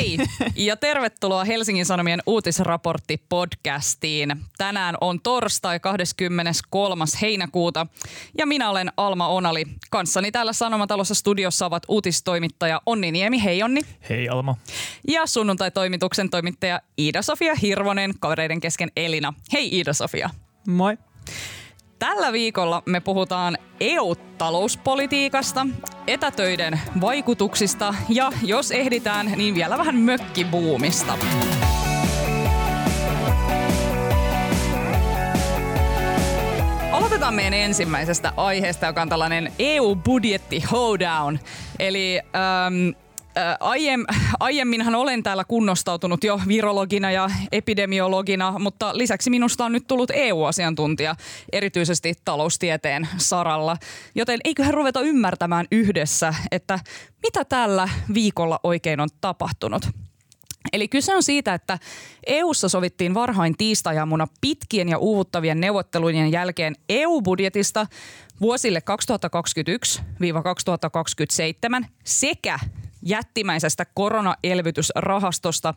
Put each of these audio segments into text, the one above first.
Hei ja tervetuloa Helsingin Sanomien uutisraportti podcastiin. Tänään on torstai 23. heinäkuuta ja minä olen Alma Onali. Kanssani täällä Sanomatalossa studiossa ovat uutistoimittaja Onni Niemi. Hei Onni. Hei Alma. Ja sunnuntai-toimituksen toimittaja Iida-Sofia Hirvonen, kavereiden kesken Elina. Hei Iida-Sofia. Moi. Tällä viikolla me puhutaan EU-talouspolitiikasta, etätöiden vaikutuksista ja jos ehditään, niin vielä vähän mökkibuumista. Aloitetaan meidän ensimmäisestä aiheesta, joka on tällainen EU-budjetti hoedown. Eli ähm, Aiem, aiemminhan olen täällä kunnostautunut jo virologina ja epidemiologina, mutta lisäksi minusta on nyt tullut EU-asiantuntija, erityisesti taloustieteen saralla. Joten eiköhän ruveta ymmärtämään yhdessä, että mitä tällä viikolla oikein on tapahtunut. Eli kyse on siitä, että EU:ssa sovittiin varhain tiistajaamuna pitkien ja uuvuttavien neuvottelujen jälkeen EU-budjetista vuosille 2021-2027 sekä jättimäisestä koronaelvytysrahastosta,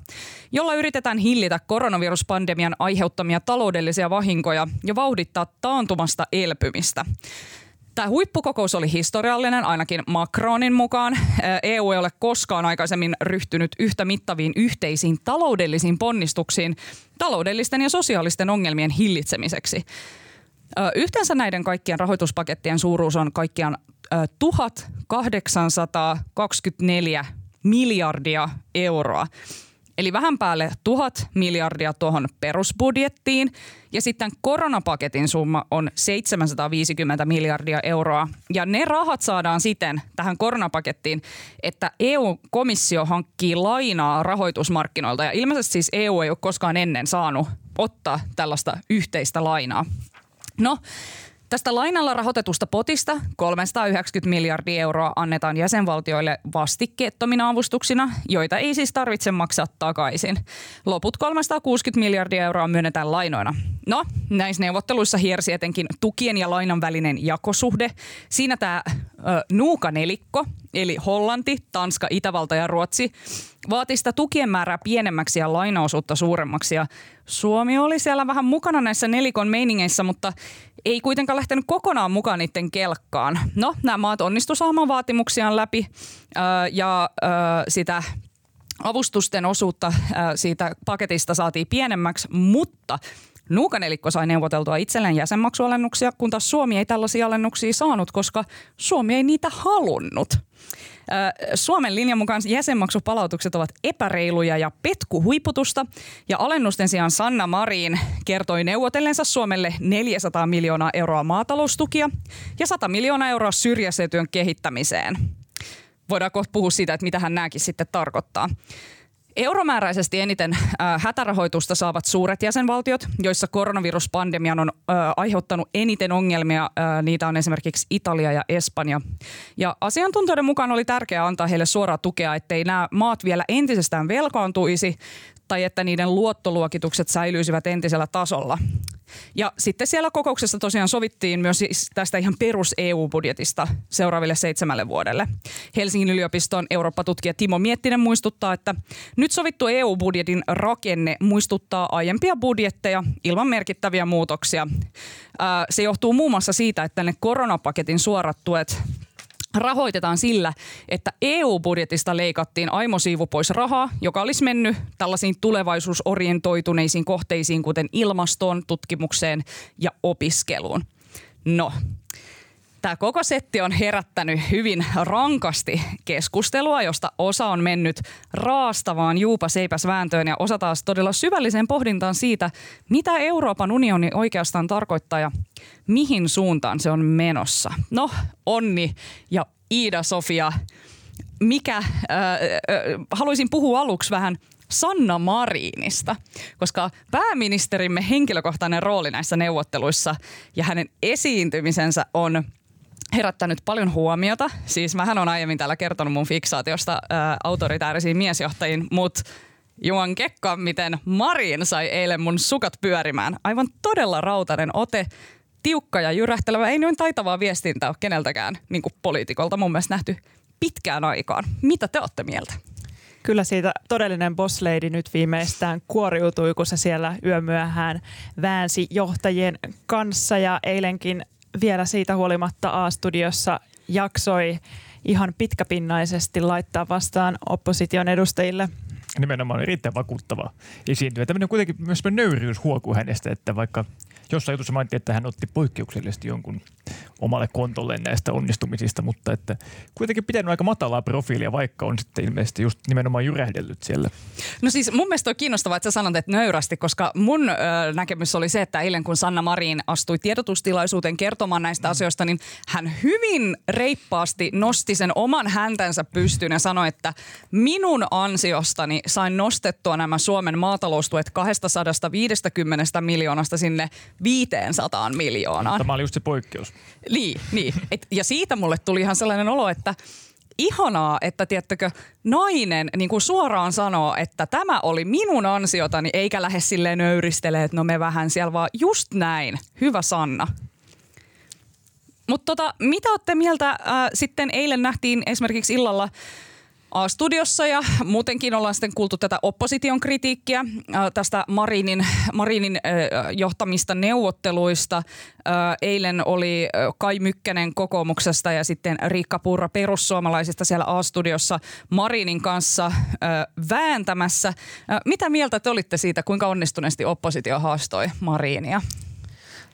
jolla yritetään hillitä koronaviruspandemian aiheuttamia taloudellisia vahinkoja ja vauhdittaa taantumasta elpymistä. Tämä huippukokous oli historiallinen, ainakin Macronin mukaan. EU ei ole koskaan aikaisemmin ryhtynyt yhtä mittaviin yhteisiin taloudellisiin ponnistuksiin taloudellisten ja sosiaalisten ongelmien hillitsemiseksi. Yhteensä näiden kaikkien rahoituspakettien suuruus on kaikkiaan 1824 miljardia euroa. Eli vähän päälle tuhat miljardia tuohon perusbudjettiin ja sitten koronapaketin summa on 750 miljardia euroa. Ja ne rahat saadaan siten tähän koronapakettiin, että EU-komissio hankkii lainaa rahoitusmarkkinoilta ja ilmeisesti siis EU ei ole koskaan ennen saanut ottaa tällaista yhteistä lainaa. No, Tästä lainalla rahoitetusta potista 390 miljardia euroa annetaan jäsenvaltioille vastikkeettomina avustuksina, joita ei siis tarvitse maksaa takaisin. Loput 360 miljardia euroa myönnetään lainoina. No, näissä neuvotteluissa hiersi etenkin tukien ja lainan välinen jakosuhde. Siinä tämä nuukanelikko, eli Hollanti, Tanska, Itävalta ja Ruotsi, vaati sitä tukien määrää pienemmäksi ja lainaosuutta suuremmaksi. Ja Suomi oli siellä vähän mukana näissä nelikon meiningeissä, mutta ei kuitenkaan lähtenyt kokonaan mukaan niiden kelkkaan. No, nämä maat onnistu saamaan vaatimuksiaan läpi ja sitä avustusten osuutta siitä paketista saatiin pienemmäksi, mutta Nuukanelikko sai neuvoteltua itselleen jäsenmaksualennuksia, kun taas Suomi ei tällaisia alennuksia saanut, koska Suomi ei niitä halunnut. Suomen linjan mukaan jäsenmaksupalautukset ovat epäreiluja ja petkuhuiputusta. Ja alennusten sijaan Sanna Marin kertoi neuvotellensa Suomelle 400 miljoonaa euroa maataloustukia ja 100 miljoonaa euroa syrjäsetyön kehittämiseen. Voidaan kohta puhua siitä, että mitä hän nämäkin sitten tarkoittaa. Euromääräisesti eniten äh, hätärahoitusta saavat suuret jäsenvaltiot, joissa koronaviruspandemian on äh, aiheuttanut eniten ongelmia. Äh, niitä on esimerkiksi Italia ja Espanja. Ja asiantuntijoiden mukaan oli tärkeää antaa heille suoraa tukea, ettei nämä maat vielä entisestään velkaantuisi tai että niiden luottoluokitukset säilyisivät entisellä tasolla. Ja sitten siellä kokouksessa tosiaan sovittiin myös siis tästä ihan perus EU-budjetista seuraaville seitsemälle vuodelle. Helsingin yliopiston Eurooppa-tutkija Timo Miettinen muistuttaa, että nyt sovittu EU-budjetin rakenne muistuttaa aiempia budjetteja ilman merkittäviä muutoksia. Se johtuu muun muassa siitä, että ne koronapaketin suorat tuet rahoitetaan sillä, että EU-budjetista leikattiin aimosiivu pois rahaa, joka olisi mennyt tällaisiin tulevaisuusorientoituneisiin kohteisiin, kuten ilmastoon, tutkimukseen ja opiskeluun. No, Tämä koko setti on herättänyt hyvin rankasti keskustelua, josta osa on mennyt raastavaan juupa seipäs vääntöön ja osa taas todella syvälliseen pohdintaan siitä, mitä Euroopan unioni oikeastaan tarkoittaa ja mihin suuntaan se on menossa. No, Onni ja Iida-Sofia, mikä, äh, äh, haluaisin puhua aluksi vähän Sanna Marinista, koska pääministerimme henkilökohtainen rooli näissä neuvotteluissa ja hänen esiintymisensä on – herättänyt paljon huomiota. Siis mähän on aiemmin täällä kertonut mun fiksaatiosta ää, autoritäärisiin miesjohtajiin, mutta Juan Kekka, miten Marin sai eilen mun sukat pyörimään. Aivan todella rautainen ote, tiukka ja jyrähtelevä. Ei noin taitavaa viestintää ole keneltäkään niin kuin poliitikolta mun mielestä nähty pitkään aikaan. Mitä te olette mieltä? Kyllä siitä todellinen boss lady nyt viimeistään kuoriutui, kun se siellä yömyöhään väänsi johtajien kanssa ja eilenkin vielä siitä huolimatta A-studiossa jaksoi ihan pitkäpinnaisesti laittaa vastaan opposition edustajille – nimenomaan erittäin vakuuttava esiintyjä. Tämmöinen kuitenkin myös nöyryys huokuu hänestä, että vaikka jossain jutussa mainittiin, että hän otti poikkeuksellisesti jonkun omalle kontolleen näistä onnistumisista, mutta että kuitenkin pitänyt aika matalaa profiilia, vaikka on sitten ilmeisesti just nimenomaan jyrähdellyt siellä. No siis mun mielestä on kiinnostavaa, että sä sanot, että nöyrästi, koska mun ö, näkemys oli se, että eilen kun Sanna Marin astui tiedotustilaisuuteen kertomaan näistä mm. asioista, niin hän hyvin reippaasti nosti sen oman häntänsä pystyyn ja sanoi, että minun ansiostani sain nostettua nämä Suomen maataloustuet 250 miljoonasta sinne 500 miljoonaan. Tämä oli just se poikkeus. Niin, niin. Et, ja siitä mulle tuli ihan sellainen olo, että ihanaa, että tiettäkö, nainen niin kuin suoraan sanoo, että tämä oli minun ansiotani, eikä lähde silleen nöyristelee, että no me vähän siellä, vaan just näin. Hyvä Sanna. Mutta tota, mitä olette mieltä, äh, sitten eilen nähtiin esimerkiksi illalla A-studiossa ja muutenkin ollaan sitten kuultu tätä opposition kritiikkiä tästä Marinin, Marinin johtamista neuvotteluista. Eilen oli Kai Mykkänen kokoomuksesta ja sitten Riikka Purra perussuomalaisista siellä A-studiossa Marinin kanssa vääntämässä. Mitä mieltä te olitte siitä, kuinka onnistuneesti oppositio haastoi Marinia?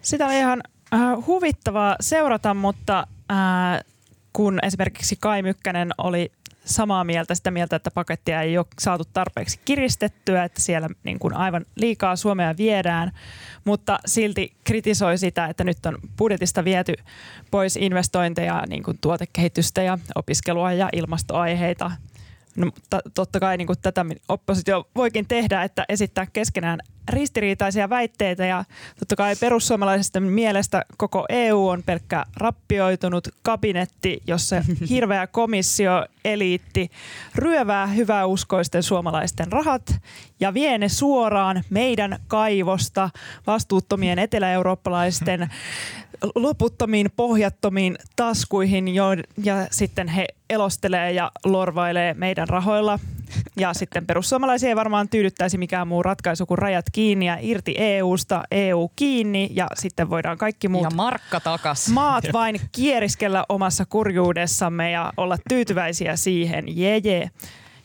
Sitä oli ihan huvittavaa seurata, mutta kun esimerkiksi Kai Mykkänen oli samaa mieltä, sitä mieltä, että pakettia ei ole saatu tarpeeksi kiristettyä, että siellä niin kuin aivan liikaa Suomea viedään, mutta silti kritisoi sitä, että nyt on budjetista viety pois investointeja, niin kuin tuotekehitystä ja opiskelua ja ilmastoaiheita. No, mutta totta kai niin kuin tätä oppositio voikin tehdä, että esittää keskenään ristiriitaisia väitteitä ja totta kai perussuomalaisista mielestä koko EU on pelkkä rappioitunut kabinetti, jossa hirveä komissio, eliitti ryövää hyväuskoisten suomalaisten rahat ja vie ne suoraan meidän kaivosta vastuuttomien eteläeurooppalaisten loputtomiin pohjattomiin taskuihin jo, ja sitten he elostelee ja lorvailee meidän rahoilla. Ja sitten perussuomalaisia ei varmaan tyydyttäisi mikään muu ratkaisu kuin rajat kiinni ja irti EUsta, EU kiinni ja sitten voidaan kaikki muut ja markka takas. maat vain kieriskellä omassa kurjuudessamme ja olla tyytyväisiä siihen. Jee, jee.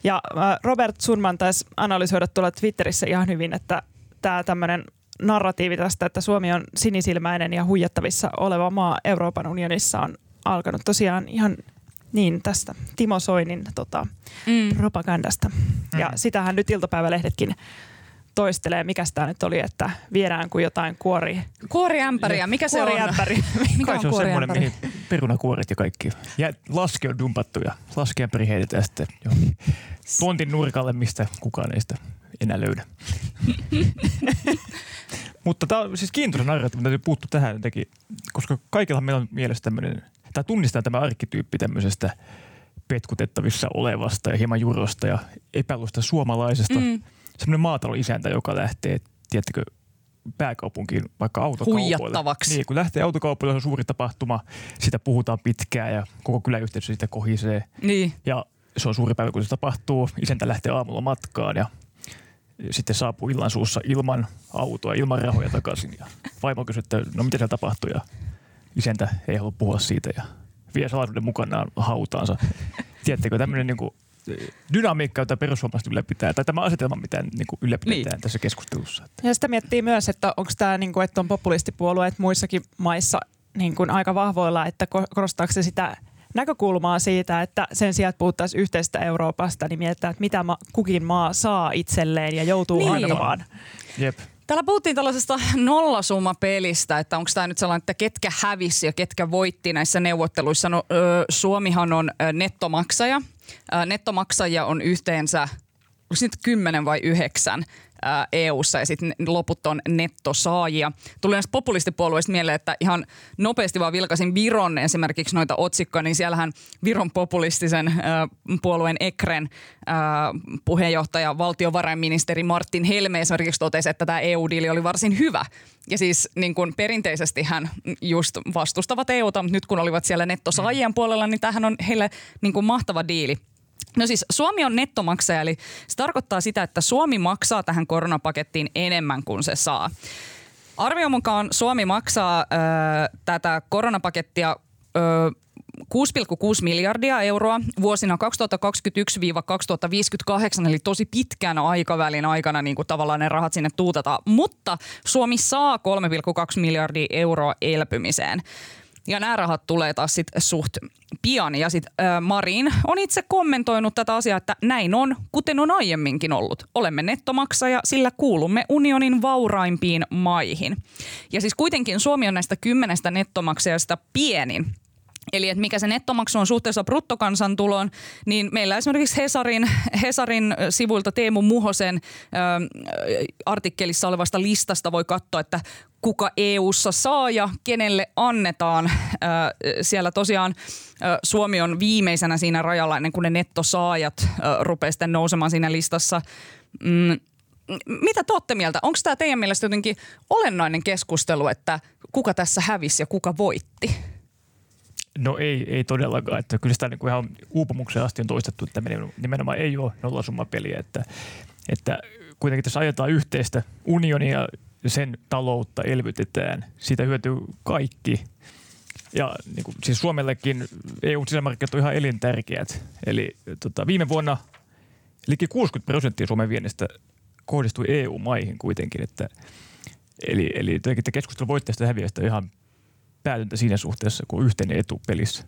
Ja äh, Robert Sunman taisi analysoida tuolla Twitterissä ihan hyvin, että tämä tämmöinen narratiivi tästä, että Suomi on sinisilmäinen ja huijattavissa oleva maa Euroopan unionissa on alkanut tosiaan ihan niin tästä Timo Soinin tota, mm. propagandasta. Mm. Ja sitähän nyt iltapäivälehdetkin toistelee, mikä tämä nyt oli, että viedään kuin jotain kuori... Kuoriämpäriä, mikä se kuoriämpäri. on? mikä on, se on semmoinen, mihin perunakuoret ja kaikki. Ja laske on dumpattu ja laskeämpäri heitetään sitten johonkin pontin nurkalle, mistä kukaan ei sitä enää löydä. Mutta tämä on siis kiintoisa narratiivi, täytyy puuttua tähän jotenkin, koska kaikilla meillä on mielessä tämmöinen, tai tunnistaa tämä arkkityyppi tämmöisestä petkutettavissa olevasta ja hieman jurosta ja epäilusta suomalaisesta. Mm. Semmoinen maataloisäntä, joka lähtee, tiedättekö, pääkaupunkiin vaikka autokaupoille. Huijattavaksi. Niin, kun lähtee autokaupoille, se on suuri tapahtuma, sitä puhutaan pitkään ja koko kyläyhteisö siitä kohisee. Niin. Ja se on suuri päivä, kun se tapahtuu. Isäntä lähtee aamulla matkaan ja sitten saapuu illan suussa ilman autoa, ilman rahoja takaisin. Ja vaimo kysyi, että no mitä siellä tapahtui ja isäntä ei halua puhua siitä ja vie salaisuuden mukanaan hautaansa. Tiedättekö, tämmöinen niin kuin dynamiikka, jota perussuomalaiset ylläpitää, tai tämä asetelma, mitä niin kuin ylläpidetään niin. tässä keskustelussa. Ja sitä miettii myös, että onko tämä, niin kuin, että on populistipuolueet muissakin maissa niin kuin aika vahvoilla, että korostaako se sitä näkökulmaa siitä, että sen sijaan, että puhuttaisiin yhteisestä Euroopasta, niin mietitään, että mitä ma- kukin maa saa itselleen ja joutuu niin. antamaan. Jep. Täällä puhuttiin tällaisesta nollasummapelistä, että onko tämä nyt sellainen, että ketkä hävisi ja ketkä voitti näissä neuvotteluissa. No, ö, Suomihan on nettomaksaja. Ö, nettomaksajia on yhteensä, onko nyt kymmenen vai yhdeksän? EU-ssa ja sitten loput on nettosaajia. Tuli näistä populistipuolueista mieleen, että ihan nopeasti vaan vilkasin Viron esimerkiksi noita otsikkoja, niin siellähän Viron populistisen puolueen Ekren puheenjohtaja, valtiovarainministeri Martin Helme esimerkiksi totesi, että tämä EU-diili oli varsin hyvä. Ja siis niin kuin perinteisesti hän just vastustavat EUta, mutta nyt kun olivat siellä nettosaajien puolella, niin tämähän on heille niin kuin mahtava diili. No siis Suomi on nettomaksaja, eli se tarkoittaa sitä, että Suomi maksaa tähän koronapakettiin enemmän kuin se saa. Arvion mukaan Suomi maksaa ö, tätä koronapakettia ö, 6,6 miljardia euroa vuosina 2021-2058, eli tosi pitkän aikavälin aikana niin kuin tavallaan ne rahat sinne tuutetaan. Mutta Suomi saa 3,2 miljardia euroa elpymiseen. Ja nämä rahat tulee taas sit suht pian. Ja sitten Marin on itse kommentoinut tätä asiaa, että näin on, kuten on aiemminkin ollut. Olemme nettomaksaja, sillä kuulumme unionin vauraimpiin maihin. Ja siis kuitenkin Suomi on näistä kymmenestä nettomaksajasta pienin. Eli että mikä se nettomaksu on suhteessa bruttokansantuloon, niin meillä esimerkiksi Hesarin, Hesarin sivuilta Teemu Muhosen ö, artikkelissa olevasta listasta voi katsoa, että kuka EU-ssa saa ja kenelle annetaan. Ö, siellä tosiaan ö, Suomi on viimeisenä siinä rajalla ennen kuin ne nettosaajat rupeaa sitten nousemaan siinä listassa. Mm, mitä te olette mieltä? Onko tämä teidän mielestä jotenkin olennainen keskustelu, että kuka tässä hävisi ja kuka voitti? No ei, ei todellakaan. Että kyllä sitä niin ihan uupumukseen asti on toistettu, että nimenomaan ei ole nollasummapeliä. Että, että kuitenkin tässä ajetaan yhteistä unionia sen taloutta elvytetään. Siitä hyötyy kaikki. Ja niin kuin, siis Suomellekin EU-sisämarkkinat on ihan elintärkeät. Eli tota, viime vuonna liki 60 prosenttia Suomen viennistä kohdistui EU-maihin kuitenkin. Että, eli, eli keskustelu voittajasta ja häviästä on ihan päätyntä siinä suhteessa kuin yhteinen etu pelissä.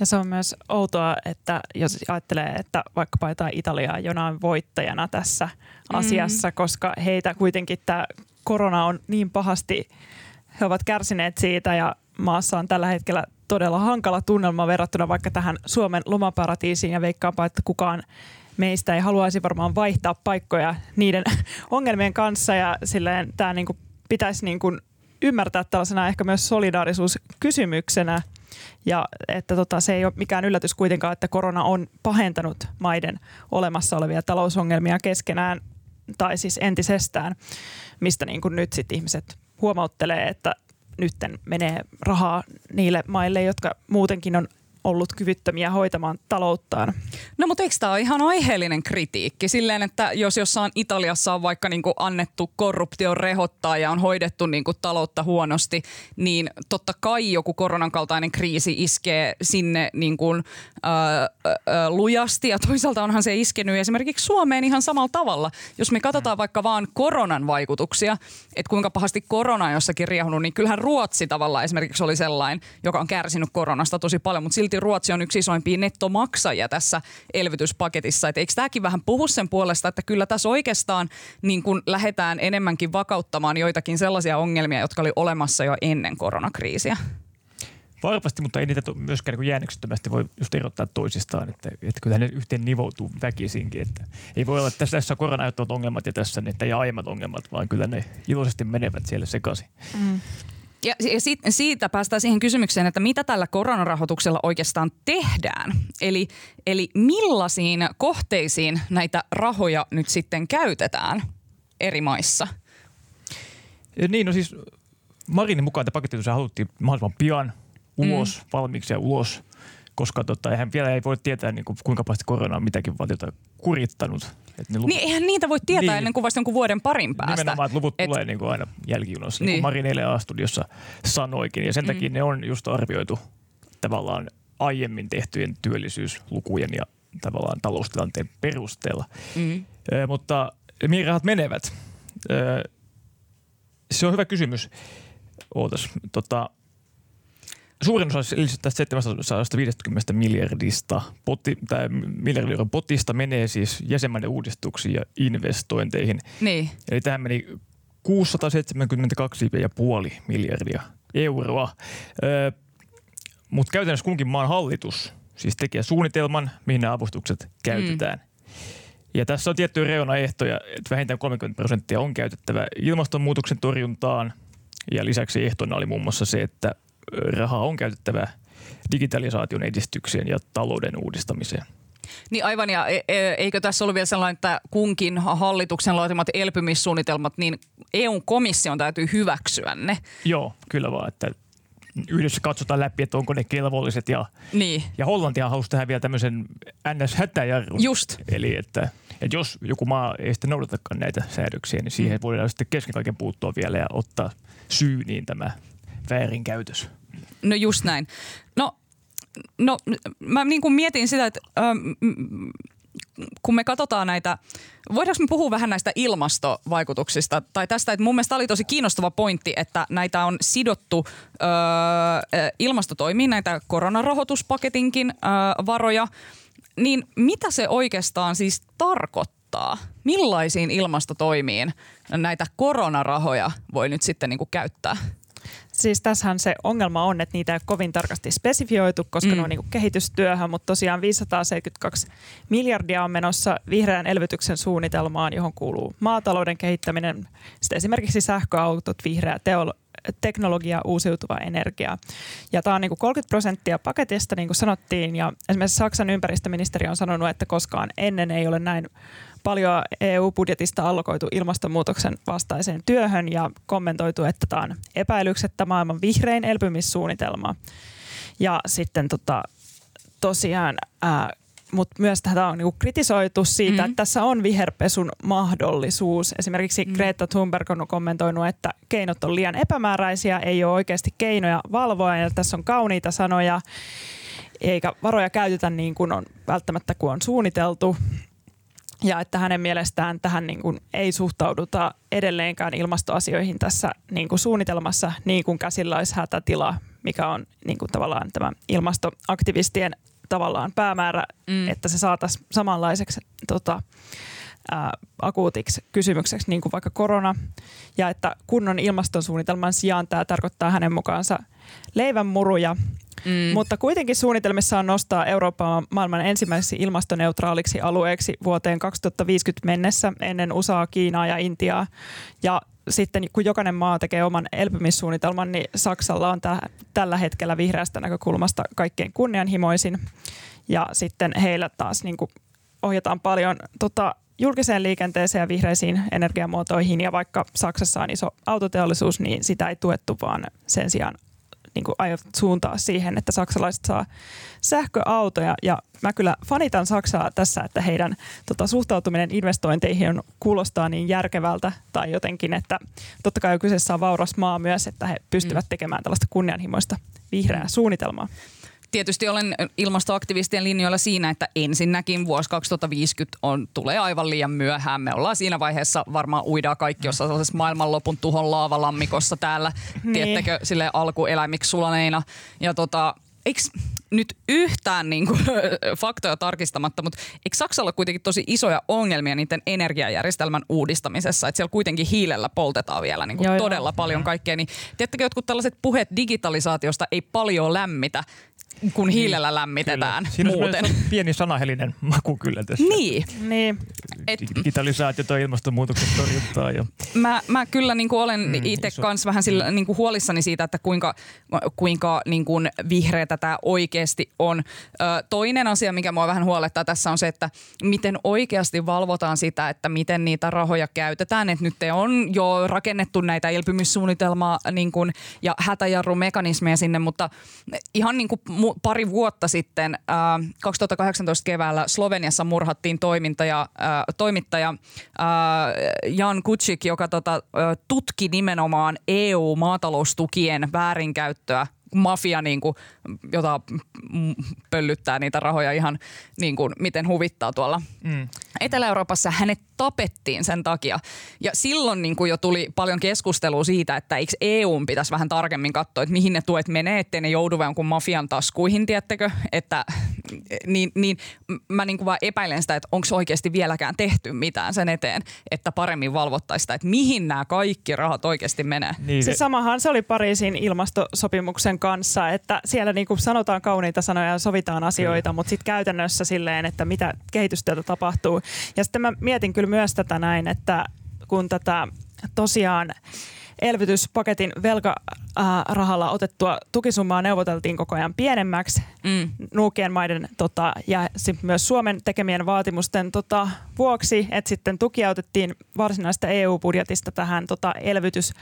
Ja se on myös outoa, että jos ajattelee, että vaikkapa jotain Italiaa jonain voittajana tässä mm. asiassa, koska heitä kuitenkin tämä korona on niin pahasti, he ovat kärsineet siitä ja maassa on tällä hetkellä todella hankala tunnelma verrattuna vaikka tähän Suomen lomaparatiisiin ja veikkaanpa, että kukaan meistä ei haluaisi varmaan vaihtaa paikkoja niiden ongelmien kanssa ja silleen tämä niin kuin pitäisi niin kuin ymmärtää tällaisena ehkä myös solidaarisuuskysymyksenä. Ja että tota, se ei ole mikään yllätys kuitenkaan, että korona on pahentanut maiden olemassa olevia talousongelmia keskenään tai siis entisestään, mistä niin kuin nyt sit ihmiset huomauttelee, että nytten menee rahaa niille maille, jotka muutenkin on ollut kyvyttömiä hoitamaan talouttaan. No mutta eikö tämä ole ihan aiheellinen kritiikki? Silleen, että jos jossain Italiassa on vaikka niinku annettu korruption rehottaa ja on hoidettu niinku taloutta huonosti, niin totta kai joku koronan kaltainen kriisi iskee sinne niinku, ö, ö, lujasti ja toisaalta onhan se iskenyt esimerkiksi Suomeen ihan samalla tavalla. Jos me katsotaan vaikka vaan koronan vaikutuksia, että kuinka pahasti korona on jossakin riehunut, niin kyllähän Ruotsi tavallaan esimerkiksi oli sellainen, joka on kärsinyt koronasta tosi paljon, mutta silti Ruotsi on yksi isoimpia nettomaksajia tässä elvytyspaketissa. Et eikö tämäkin vähän puhu sen puolesta, että kyllä tässä oikeastaan niin kun lähdetään enemmänkin vakauttamaan joitakin sellaisia ongelmia, jotka oli olemassa jo ennen koronakriisiä? Varmasti, mutta ei niitä myöskään niin jäännöksettömästi voi just erottaa toisistaan, että, että kyllä ne yhteen nivoutuu väkisinkin. Että ei voi olla, että tässä, tässä korona ongelmat ja tässä ne ei aiemmat ongelmat, vaan kyllä ne iloisesti menevät siellä sekaisin. Mm. Ja, ja siitä, siitä päästään siihen kysymykseen, että mitä tällä koronarahoituksella oikeastaan tehdään. Eli, eli millaisiin kohteisiin näitä rahoja nyt sitten käytetään eri maissa? Ja niin, no siis Marinin mukaan tämä paketti haluttiin mahdollisimman pian ulos, mm. valmiiksi ja ulos, koska tota, eihän vielä ei voi tietää niin kuin, kuinka paljon korona on mitäkin valtiota kurittanut. Et ne luvut... Niin eihän niitä voi tietää niin. ennen kuin vasta jonkun vuoden parin päästä. Nimenomaan, että luvut Et... tulee niin kuin aina jälkijunassa, niin. niin kuin Marin eilen A-studiossa sanoikin. Ja sen mm. takia ne on just arvioitu tavallaan aiemmin tehtyjen työllisyyslukujen ja tavallaan taloustilanteen perusteella. Mm. Ö, mutta mihin rahat menevät? Ö, se on hyvä kysymys. Ootas, tota, Suurin osa tästä 750 miljardista poti, tai miljardin euron potista menee siis jäsenmaiden uudistuksiin ja investointeihin. Niin. Eli tähän meni 672,5 miljardia euroa. Öö, Mutta käytännössä kunkin maan hallitus siis tekee suunnitelman, mihin nämä avustukset käytetään. Mm. Ja tässä on tiettyjä reunaehtoja, että vähintään 30 prosenttia on käytettävä ilmastonmuutoksen torjuntaan. Ja lisäksi ehtona oli muun muassa se, että rahaa on käytettävä digitalisaation edistykseen ja talouden uudistamiseen. Niin aivan, ja e, e, eikö tässä ollut vielä sellainen, että kunkin hallituksen laatimat elpymissuunnitelmat, niin eu komission täytyy hyväksyä ne? Joo, kyllä vaan, että yhdessä katsotaan läpi, että onko ne kelvolliset. Ja, Niin, ja Hollantia halusi tehdä vielä tämmöisen NS-hätäjarrun. just. Eli että, että jos joku maa ei sitten noudatakaan näitä säädöksiä, niin siihen Mm. voidaan sitten kesken kaiken puuttua vielä ja ottaa syyniin tämä väärinkäytös. No just näin. No, no mä niin kuin mietin sitä, että ähm, kun me katsotaan näitä, voidaanko me puhua vähän näistä ilmastovaikutuksista tai tästä, että mun mielestä oli tosi kiinnostava pointti, että näitä on sidottu öö, ilmastotoimiin, näitä koronarahoituspaketinkin öö, varoja, niin mitä se oikeastaan siis tarkoittaa? Millaisiin ilmastotoimiin näitä koronarahoja voi nyt sitten niin käyttää? Siis tässähän se ongelma on, että niitä ei ole kovin tarkasti spesifioitu, koska mm. ne on niin kehitystyöhön, mutta tosiaan 572 miljardia on menossa vihreän elvytyksen suunnitelmaan, johon kuuluu maatalouden kehittäminen, sitten esimerkiksi sähköautot, vihreä teolo- teknologia, uusiutuva energia. Ja tämä on niin kuin 30 prosenttia paketista, niin kuin sanottiin, ja esimerkiksi Saksan ympäristöministeri on sanonut, että koskaan ennen ei ole näin paljon EU-budjetista allokoitu ilmastonmuutoksen vastaiseen työhön ja kommentoitu, että tämä on epäilyksettä maailman vihrein elpymissuunnitelma. Ja sitten tota, tosiaan, ää, mutta myös tätä on niinku kritisoitu siitä, Mm. mm. että tässä on viherpesun mahdollisuus. Esimerkiksi Mm. mm. Greta Thunberg on kommentoinut, että keinot on liian epämääräisiä, ei ole oikeasti keinoja valvoa ja tässä on kauniita sanoja, eikä varoja käytetä niin kuin on välttämättä kuin on suunniteltu. Ja että hänen mielestään tähän niin kuin ei suhtauduta edelleenkään ilmastoasioihin tässä niin kuin suunnitelmassa niin kuin käsillä olisi hätätila, mikä on niin kuin tavallaan tämä ilmastoaktivistien tavallaan päämäärä, Mm. että se saataisiin samanlaiseksi tota, ää, akuutiksi kysymykseksi, niin kuin vaikka korona. Ja että kunnon ilmastonsuunnitelman sijaan tämä tarkoittaa hänen mukaansa leivänmuruja, Mm. mutta kuitenkin suunnitelmissa on nostaa Eurooppaa maailman ensimmäiseksi ilmastoneutraaliksi alueeksi vuoteen 2050 mennessä ennen USAa, Kiinaa ja Intiaa. Ja sitten kun jokainen maa tekee oman elpymissuunnitelman, niin Saksalla on tä- tällä hetkellä vihreästä näkökulmasta kaikkein kunnianhimoisin. Ja sitten heillä taas niin kuin ohjataan paljon tota, julkiseen liikenteeseen ja vihreisiin energiamuotoihin. Ja vaikka Saksassa on iso autoteollisuus, niin sitä ei tuettu, vaan sen sijaan niin kuin aiot suuntaa siihen, että saksalaiset saa sähköautoja. Ja mä kyllä fanitan Saksaa tässä, että heidän tota, suhtautuminen investointeihin on, kuulostaa niin järkevältä tai jotenkin, että totta kai kyseessä on vauras maa myös, että he pystyvät tekemään tällaista kunnianhimoista vihreää suunnitelmaa. Tietysti olen ilmastoaktivistien linjoilla siinä, että ensinnäkin vuosi 2050 on, tulee aivan liian myöhään. Me ollaan siinä vaiheessa varmaan uidaan kaikki jossain sellaisessa maailmanlopun tuhon laavalammikossa täällä, Niin. tiettäkö, sille alkueläimiksi sulaneina. Ja tota, eikö nyt yhtään niin kuin, faktoja tarkistamatta, mutta eikö Saksalla kuitenkin tosi isoja ongelmia niiden energiajärjestelmän uudistamisessa, että siellä kuitenkin hiilellä poltetaan vielä niin kuin Joo, joo. todella paljon kaikkea, niin tiedättekö jotkut tällaiset puheet digitalisaatiosta ei paljon lämmitä, kun hiilellä lämmitetään Kyllä. Siinä muuten. on pieni sanahelinen maku kyllä tässä. Niin, Niin, et Digitalisaatiota ja ilmastonmuutoksen torjuntaa. Ja, mä, mä kyllä niin kuin olen Mm, mm, itse kanssa vähän sillä, niin kuin huolissani siitä, että kuinka, kuinka niin kuin vihreätä tämä oikeasti on. Ö, toinen asia, mikä mua vähän huolettaa tässä on se, että miten oikeasti valvotaan sitä, että miten niitä rahoja käytetään. Että nyt on jo rakennettu näitä elpymissuunnitelmaa niin kuin, ja hätäjarrumekanismeja sinne, mutta ihan niin kuin pari vuotta sitten, äh, 2018 keväällä Sloveniassa murhattiin toimintaja, äh, toimittaja äh, Jan Kutsik, joka tota, äh, tutki nimenomaan EU-maataloustukien väärinkäyttöä mafia, niin kuin, jota pöllyttää niitä rahoja ihan niin kuin, miten huvittaa tuolla mm. Etelä-Euroopassa hänet tapettiin sen takia. Ja silloin niin kuin jo tuli paljon keskustelua siitä, että eikö EUn pitäisi vähän tarkemmin katsoa, että mihin ne tuet menee, ettei ne joudu jonkun mafian taskuihin, tiettekö? Että, niin, niin mä niin kuin vaan epäilen sitä, että onko oikeasti vieläkään tehty mitään sen eteen, että paremmin valvottaisiin sitä, että mihin nämä kaikki rahat oikeasti menee. Niin, se samahan se oli Pariisin ilmastosopimuksen kanssa, että siellä niinku sanotaan kauniita sanoja ja sovitaan asioita, mutta sitten käytännössä silleen, että mitä kehitystyötä tapahtuu. Ja sitten mä mietin kyllä myös tätä näin, että kun tätä tosiaan elvytyspaketin velkarahalla otettua tukisummaa neuvoteltiin koko ajan pienemmäksi Mm. nuukien maiden tota, ja myös Suomen tekemien vaatimusten tota, vuoksi, että sitten tuki otettiin varsinaista EU-budjetista tähän tota, elvytys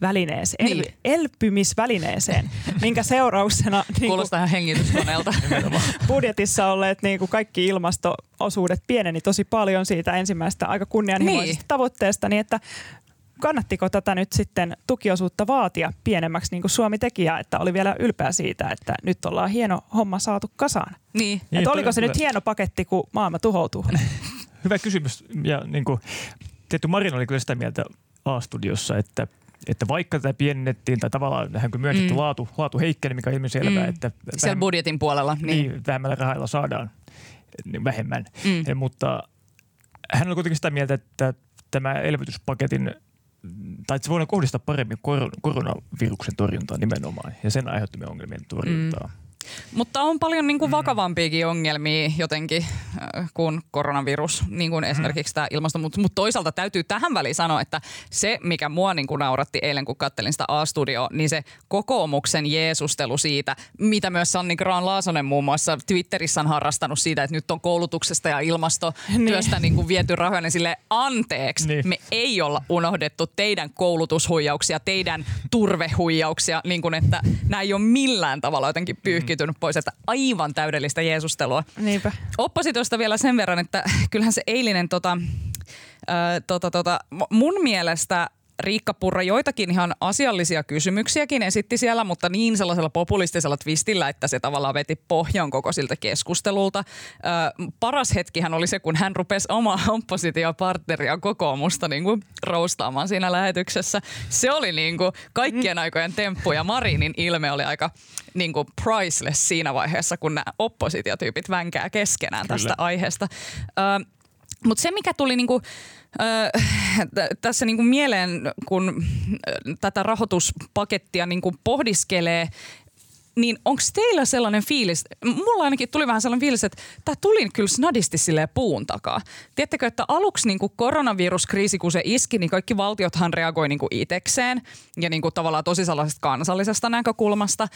välineeseen, Niin. elpy, elpymisvälineeseen, minkä seurauksena niin kuin Kuulostaa ihan hengityskoneelta. budjetissa olleet niin kuin kaikki ilmastoosuudet pieneni tosi paljon siitä ensimmäisestä aika kunnianhimoisesta Niin. tavoitteesta, niin että kannattiko tätä nyt sitten tukiosuutta vaatia pienemmäksi niin kuin Suomi teki ja että oli vielä ylpeä siitä, että nyt ollaan hieno homma saatu kasaan. niin. Niin, että toi oliko se hyvä. nyt hieno paketti, kun maailma tuhoutuu? Hyvä kysymys. Ja niin kuin, tietty Marin oli kyllä sitä mieltä A-studiossa, että, että vaikka tätä pienennettiin tai tavallaan hän kun myönnetty Mm. laatu, laatu heikkeni, mikä on ilmiselvää, Mm. että Siellä budjetin puolella. Niin. niin, vähemmällä rahalla saadaan niin vähemmän. Mm. Eh, Mutta hän oli kuitenkin sitä mieltä, että tämä elvytyspaketin tai että se voidaan kohdistaa paremmin kor- koronaviruksen torjuntaan nimenomaan ja sen aiheuttamien ongelmien torjuntaan. Mm. Mutta on paljon niin kuin vakavampiakin ongelmia jotenkin äh, kuin koronavirus, niin kuin esimerkiksi tämä ilmastonmuutos. Mutta toisaalta täytyy tähän väliin sanoa, että se, mikä mua niin kuin nauratti eilen, kun kattelin sitä A-studio, niin se kokoomuksen jeesustelu siitä, mitä myös Sanni Graan Laasonen muun muassa Twitterissä on harrastanut siitä, että nyt on koulutuksesta ja ilmastotyöstä niin kuin viety rahoja, niin sille anteeksi, Niin. me ei olla unohdettu teidän koulutushuijauksia, teidän turvehuijauksia, niin kuin että nämä ei ole millään tavalla jotenkin pyyhkitynyt pois, että aivan täydellistä jeesustelua. Niinpä. Oppositiosta vielä sen verran, että kyllähän se eilinen tota, ö, tota, tota, mun mielestä Riikka Purra joitakin ihan asiallisia kysymyksiäkin esitti siellä, mutta niin sellaisella populistisella twistillä, että se tavallaan veti pohjan koko siltä keskustelulta. Ö, paras hetkihän oli se, kun hän rupesi omaa oppositiopartneria kokoomusta niin kuin roustaamaan siinä lähetyksessä. Se oli niin kuin kaikkien aikojen temppu ja Marinin ilme oli aika niin kuin priceless siinä vaiheessa, kun nämä oppositiotyypit vänkää keskenään tästä Kyllä. aiheesta. Ö, mutta se, mikä tuli niinku, tässä niinku mieleen, kun tätä rahoituspakettia niinku pohdiskelee, niin onko teillä sellainen fiilis, mulla ainakin tuli vähän sellainen fiilis, että tämä tuli kyllä snadisti silleen puun takaa. Tiedättekö, että aluksi niin koronaviruskriisi, kun se iski, niin kaikki valtiothan reagoi niin itekseen ja niin tavallaan tosi sellaisesta kansallisesta näkökulmasta.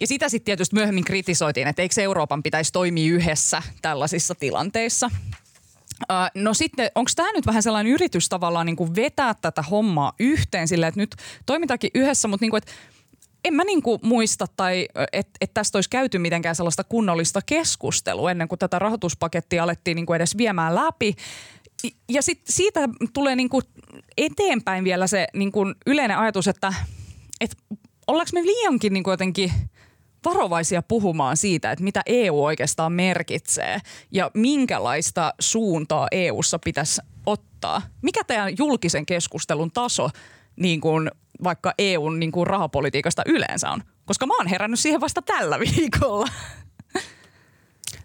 Ja sitä sitten tietysti myöhemmin kritisoitiin, että eikö Euroopan pitäisi toimia yhdessä tällaisissa tilanteissa. No sitten, onko tämä nyt vähän sellainen yritys tavallaan niin kuin vetää tätä hommaa yhteen silleen, että nyt toimitaankin yhdessä, mutta niin kuin, että en mä niin kuin muista tai että et tästä olisi käyty mitenkään sellaista kunnollista keskustelua ennen kuin tätä rahoituspakettia alettiin niin kuin edes viemään läpi. Ja sit siitä tulee niin kuin eteenpäin vielä se niin kuin yleinen ajatus, että, että ollaanko me liiankin niin kuin jotenkin varovaisia puhumaan siitä, että mitä EU oikeastaan merkitsee ja minkälaista suuntaa EUssa pitäisi ottaa. Mikä teidän julkisen keskustelun taso niin kuin vaikka EUn niin kuin rahapolitiikasta yleensä on? Koska mä oon herännyt siihen vasta tällä viikolla.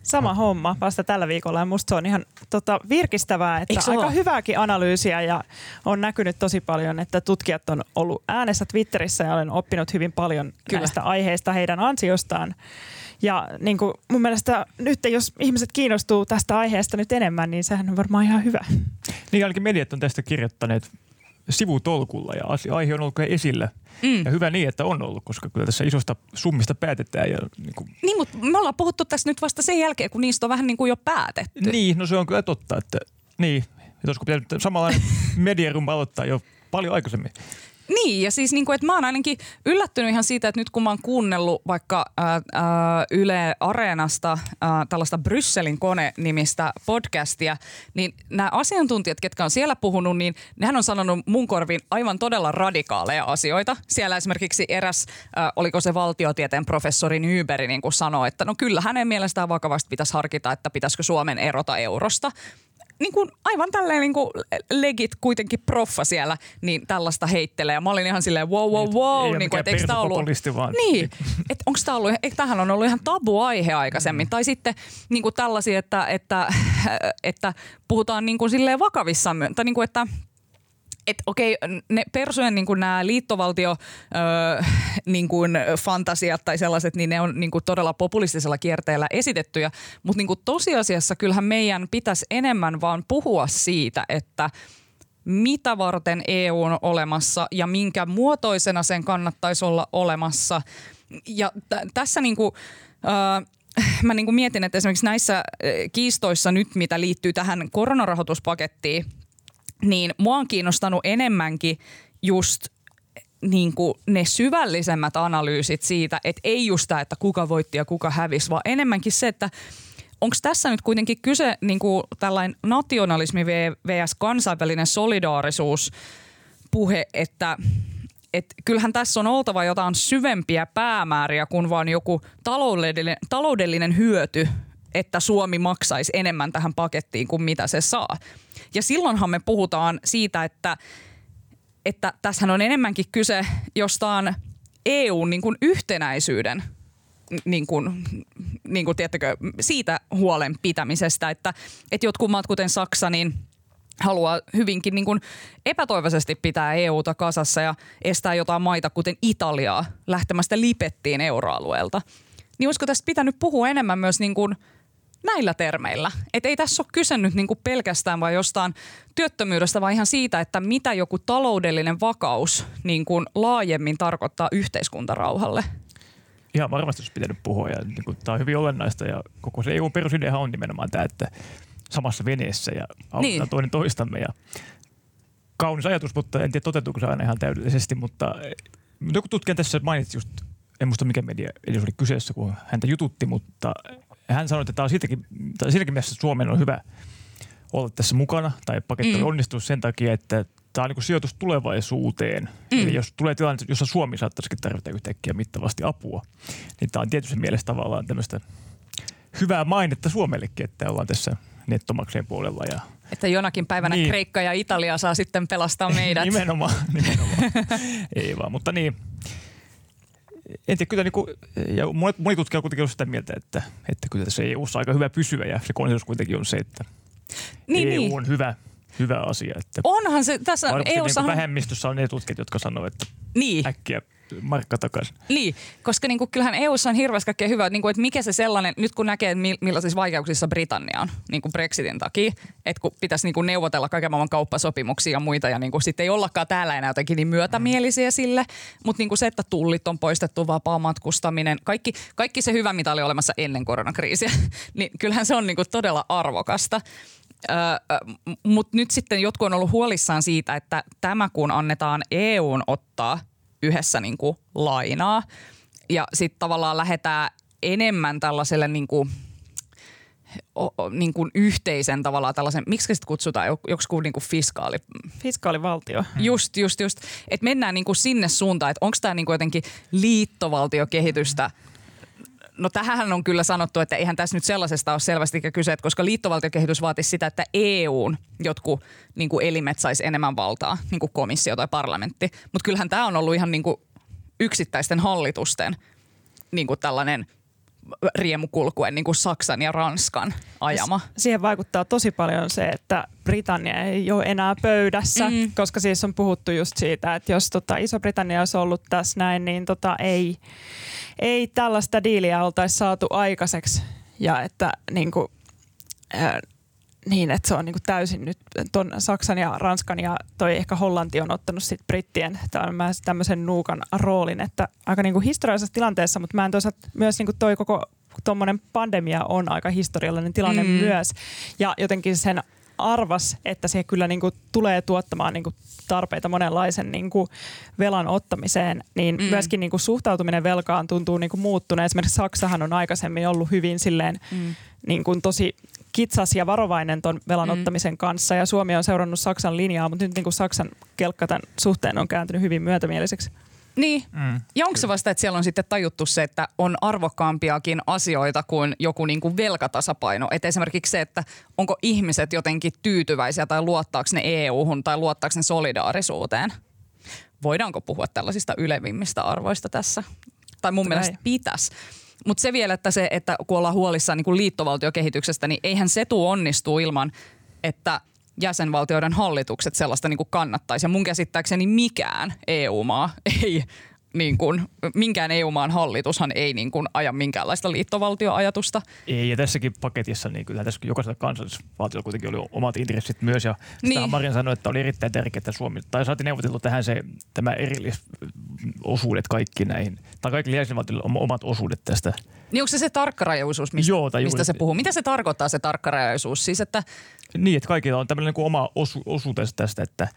Sama homma vasta tällä viikolla ja musta se on ihan tota, virkistävää, että aika ole? hyvääkin analyysiä ja on näkynyt tosi paljon, että tutkijat on ollut äänessä Twitterissä ja olen oppinut hyvin paljon. Kyllä. näistä aiheista heidän ansiostaan. Ja niin kuin mun mielestä nyt, jos ihmiset kiinnostuu tästä aiheesta nyt enemmän, niin sehän on varmaan ihan hyvä. Niin ainakin mediat on tästä kirjoittaneet sivutolkulla ja asia- aihe on ollut esillä. Mm. Ja hyvä niin, että on ollut, koska kyllä tässä isosta summista päätetään. Ja niin, kuin, Niin, mutta me ollaan puhuttu tässä nyt vasta sen jälkeen, kun niistä on vähän niin kuin jo päätetty. niin, no se on kyllä totta, että niin. Että olisiko pitänyt samanlainen mediarum aloittaa jo paljon aikaisemmin. Niin, ja siis niin kuin, että mä oon ainakin yllättynyt ihan siitä, että nyt kun mä oon kuunnellut vaikka ää, Yle Areenasta ää, tällaista Brysselin kone-nimistä podcastia, niin nämä asiantuntijat, ketkä on siellä puhunut, niin nehän on sanonut mun korviin aivan todella radikaaleja asioita. Siellä esimerkiksi eräs, ää, oliko se valtiotieteen professori Nyberi, niin kuin sanoi, että no kyllä hänen mielestään vakavasti pitäisi harkita, että pitäisikö Suomen erota eurosta niin kuin aivan tälleen niin kuin legit kuitenkin proffa siellä, niin tällaista heittelee. Ja mä olin ihan silleen wow, wow, Niin, wow. ei niin kuin, että eikö tää ollut... vaan- Niin, että onko tämä ollut, eikö tämähän on ollut ihan tabu-aihe aikaisemmin. Mm. Tai sitten niin kuin tällaisia, että, että, että puhutaan niin kuin silleen vakavissaan, myö- tai niin kuin, että että okei, ne persujen niin nämä liittovaltio öö, niin kuin fantasiat tai sellaiset, niin ne on niin kuin todella populistisella kierteellä esitettyjä. Mutta niin tosiasiassa kyllähän meidän pitäisi enemmän vaan puhua siitä, että mitä varten EU on olemassa ja minkä muotoisena sen kannattaisi olla olemassa. Ja t- tässä niin kuin, öö, mä niin kuin mietin, että esimerkiksi näissä kiistoissa nyt, mitä liittyy tähän koronarahoituspakettiin, niin mua on kiinnostanut enemmänkin just niin kuin ne syvällisemmät analyysit siitä, että ei just tämä, että kuka voitti ja kuka hävisi, vaan enemmänkin se, että onko tässä nyt kuitenkin kyse niin kuin tällainen nationalismi vs. kansainvälinen solidaarisuus puhe, että et kyllähän tässä on oltava jotain syvempiä päämääriä kuin vaan joku taloudellinen, taloudellinen hyöty, että Suomi maksaisi enemmän tähän pakettiin kuin mitä se saa. Ja silloinhan me puhutaan siitä, että, että tässähän on enemmänkin kyse jostain EUn niin kuin yhtenäisyyden niin kuin, niin kuin, tiedättekö, siitä huolen pitämisestä, että, että jotkut maat kuten Saksa, niin haluaa hyvinkin niin kuin epätoivoisesti pitää EUta kasassa ja estää jotain maita, kuten Italiaa, lähtemästä lipettiin euroalueelta. Niin olisiko tästä pitänyt puhua enemmän myös niin kuin näillä termeillä? Et ei tässä ole kyse nyt niin kuin pelkästään vain jostain työttömyydestä, vaan ihan siitä, että mitä joku taloudellinen vakaus niin kuin laajemmin tarkoittaa yhteiskuntarauhalle ihan varmasti olisi pitänyt puhua. Ja niin kuin, tämä on hyvin olennaista ja koko se EU perusideahan on nimenomaan tämä, että samassa veneessä ja autetaan niin. toinen toistamme. Ja kaunis ajatus, mutta en tiedä toteutuuko se aina ihan täydellisesti, mutta joku tutkija tässä mainitsi just, en muista mikä media eli oli kyseessä, kun häntä jututti, mutta hän sanoi, että tämä on siitäkin, tai siitäkin mielessä Suomen on hyvä olla tässä mukana, tai paketti mm. onnistuu sen takia, että tämä on niin sijoitus tulevaisuuteen. Mm. Eli jos tulee tilanne, jossa Suomi saattaisikin tarvita yhtäkkiä mittavasti apua, niin tämä on tietysti mielessä tavallaan tämmöistä hyvää mainetta Suomellekin, että ollaan tässä nettomakseen puolella. Ja että jonakin päivänä niin. Kreikka ja Italia saa sitten pelastaa meidät. nimenomaan, nimenomaan. Ei vaan, mutta niin. En tiedä, kyllä niin kuin, ja moni tutkija on kuitenkin ollut sitä mieltä, että, että kyllä tässä EU on aika hyvä pysyä ja se konsensus kuitenkin on se, että niin, EU niin. on hyvä – hyvä asia. Että Onhan se, tässä EUssa... Niin vähemmistössä on ne tutkijat, jotka sanoo, että niin. äkkiä markka takaisin. Niin, koska niin kuin, kyllähän EUssa on hirveästi kaikkea hyvää, niin kuin, että mikä se sellainen, nyt kun näkee, millaisissa vaikeuksissa Britannia on niin kuin Brexitin takia, että kun pitäisi niin kuin neuvotella kaiken maailman kauppasopimuksia ja muita ja niin kuin, sitten ei ollakaan täällä enää jotenkin niin myötämielisiä sille, mutta niin kuin se, että tullit on poistettu, vapaa matkustaminen, kaikki, kaikki se hyvä, mitä oli olemassa ennen koronakriisiä, niin kyllähän se on niin kuin todella arvokasta. Mutta nyt sitten jotkut on ollut huolissaan siitä, että tämä kun annetaan EUn ottaa yhdessä niin kuin lainaa ja sitten tavallaan lähdetään enemmän tällaiselle niin kuin, o, niin kuin yhteisen tavallaan tällaisen, miksi sitä kutsutaan, joku niin kuin fiskaali... Fiskaalivaltio. Just, just, just. Että mennään niin kuin sinne suuntaan, että onko tämä niin kuin jotenkin liittovaltiokehitystä – No tähän on kyllä sanottu, että eihän tässä nyt sellaisesta ole selvästi kyse, että koska liittovaltiokehitys vaatisi sitä, että EUn jotkut niin kuin elimet saisi enemmän valtaa, niin kuin komissio tai parlamentti. Mutta kyllähän tämä on ollut ihan niin kuin yksittäisten hallitusten niin kuin tällainen riemukulkuen niin kuin Saksan ja Ranskan ajama. Siihen vaikuttaa tosi paljon se, että Britannia ei ole enää pöydässä, mm. koska siis on puhuttu just siitä, että jos tota Iso-Britannia olisi ollut tässä näin, niin tota ei, ei tällaista diiliä oltaisi saatu aikaiseksi. Ja että niin kuin, äh, niin, että se on niin kuin täysin nyt ton Saksan ja Ranskan ja toi ehkä Hollanti on ottanut sitten brittien tämmöisen nuukan roolin, että aika niin kuin historiallisessa tilanteessa, mutta mä en toisaalta myös niin kuin toi koko tuommoinen pandemia on aika historiallinen tilanne mm. myös. Ja jotenkin sen arvas, että se kyllä niin kuin tulee tuottamaan niin kuin tarpeita monenlaisen niin kuin velan ottamiseen, niin mm. myöskin niin kuin suhtautuminen velkaan tuntuu niin kuin muuttuneen. Esimerkiksi Saksahan on aikaisemmin ollut hyvin silleen mm. niin kuin tosi kitsas ja varovainen ton velan mm. ottamisen kanssa ja Suomi on seurannut Saksan linjaa, mutta nyt niin kuin Saksan kelkka tämän suhteen on kääntynyt hyvin myötämieliseksi. Niin. Mm. Ja onko se vasta, että siellä on sitten tajuttu se, että on arvokkaampiakin asioita kuin joku niin kuin velkatasapaino? Että esimerkiksi se, että onko ihmiset jotenkin tyytyväisiä tai luottaako ne EU-hun tai luottaako ne solidaarisuuteen? Voidaanko puhua tällaisista ylevimmistä arvoista tässä? Tai mun Tulee. mielestä pitäisi. Mutta se vielä, että se, että kun ollaan huolissaan niin kuin liittovaltiokehityksestä, niin eihän se tule onnistuu ilman, että jäsenvaltioiden hallitukset sellaista niin kuin kannattaisi. Ja mun käsittääkseni mikään EU-maa ei niin kuin, minkään EU-maan hallitushan ei niin kuin aja minkäänlaista liittovaltioajatusta. Ei, ja tässäkin paketissa niin kyllä tässä jokaisella kansallisvaltiolla kuitenkin oli omat intressit myös. Ja niin. Marin sanoi, että oli erittäin tärkeää, että Suomi, tai saatiin neuvoteltu tähän se, tämä erillisosuudet kaikki näihin, tai kaikille jäsenvaltioille omat osuudet tästä. Niin onko se se tarkkarajaisuus, mistä, Joo, mistä juuri. se puhuu? Mitä se tarkoittaa se tarkkarajaisuus? Siis että... Niin, että kaikilla on tämmöinen niin oma osu, osuutensa tästä, että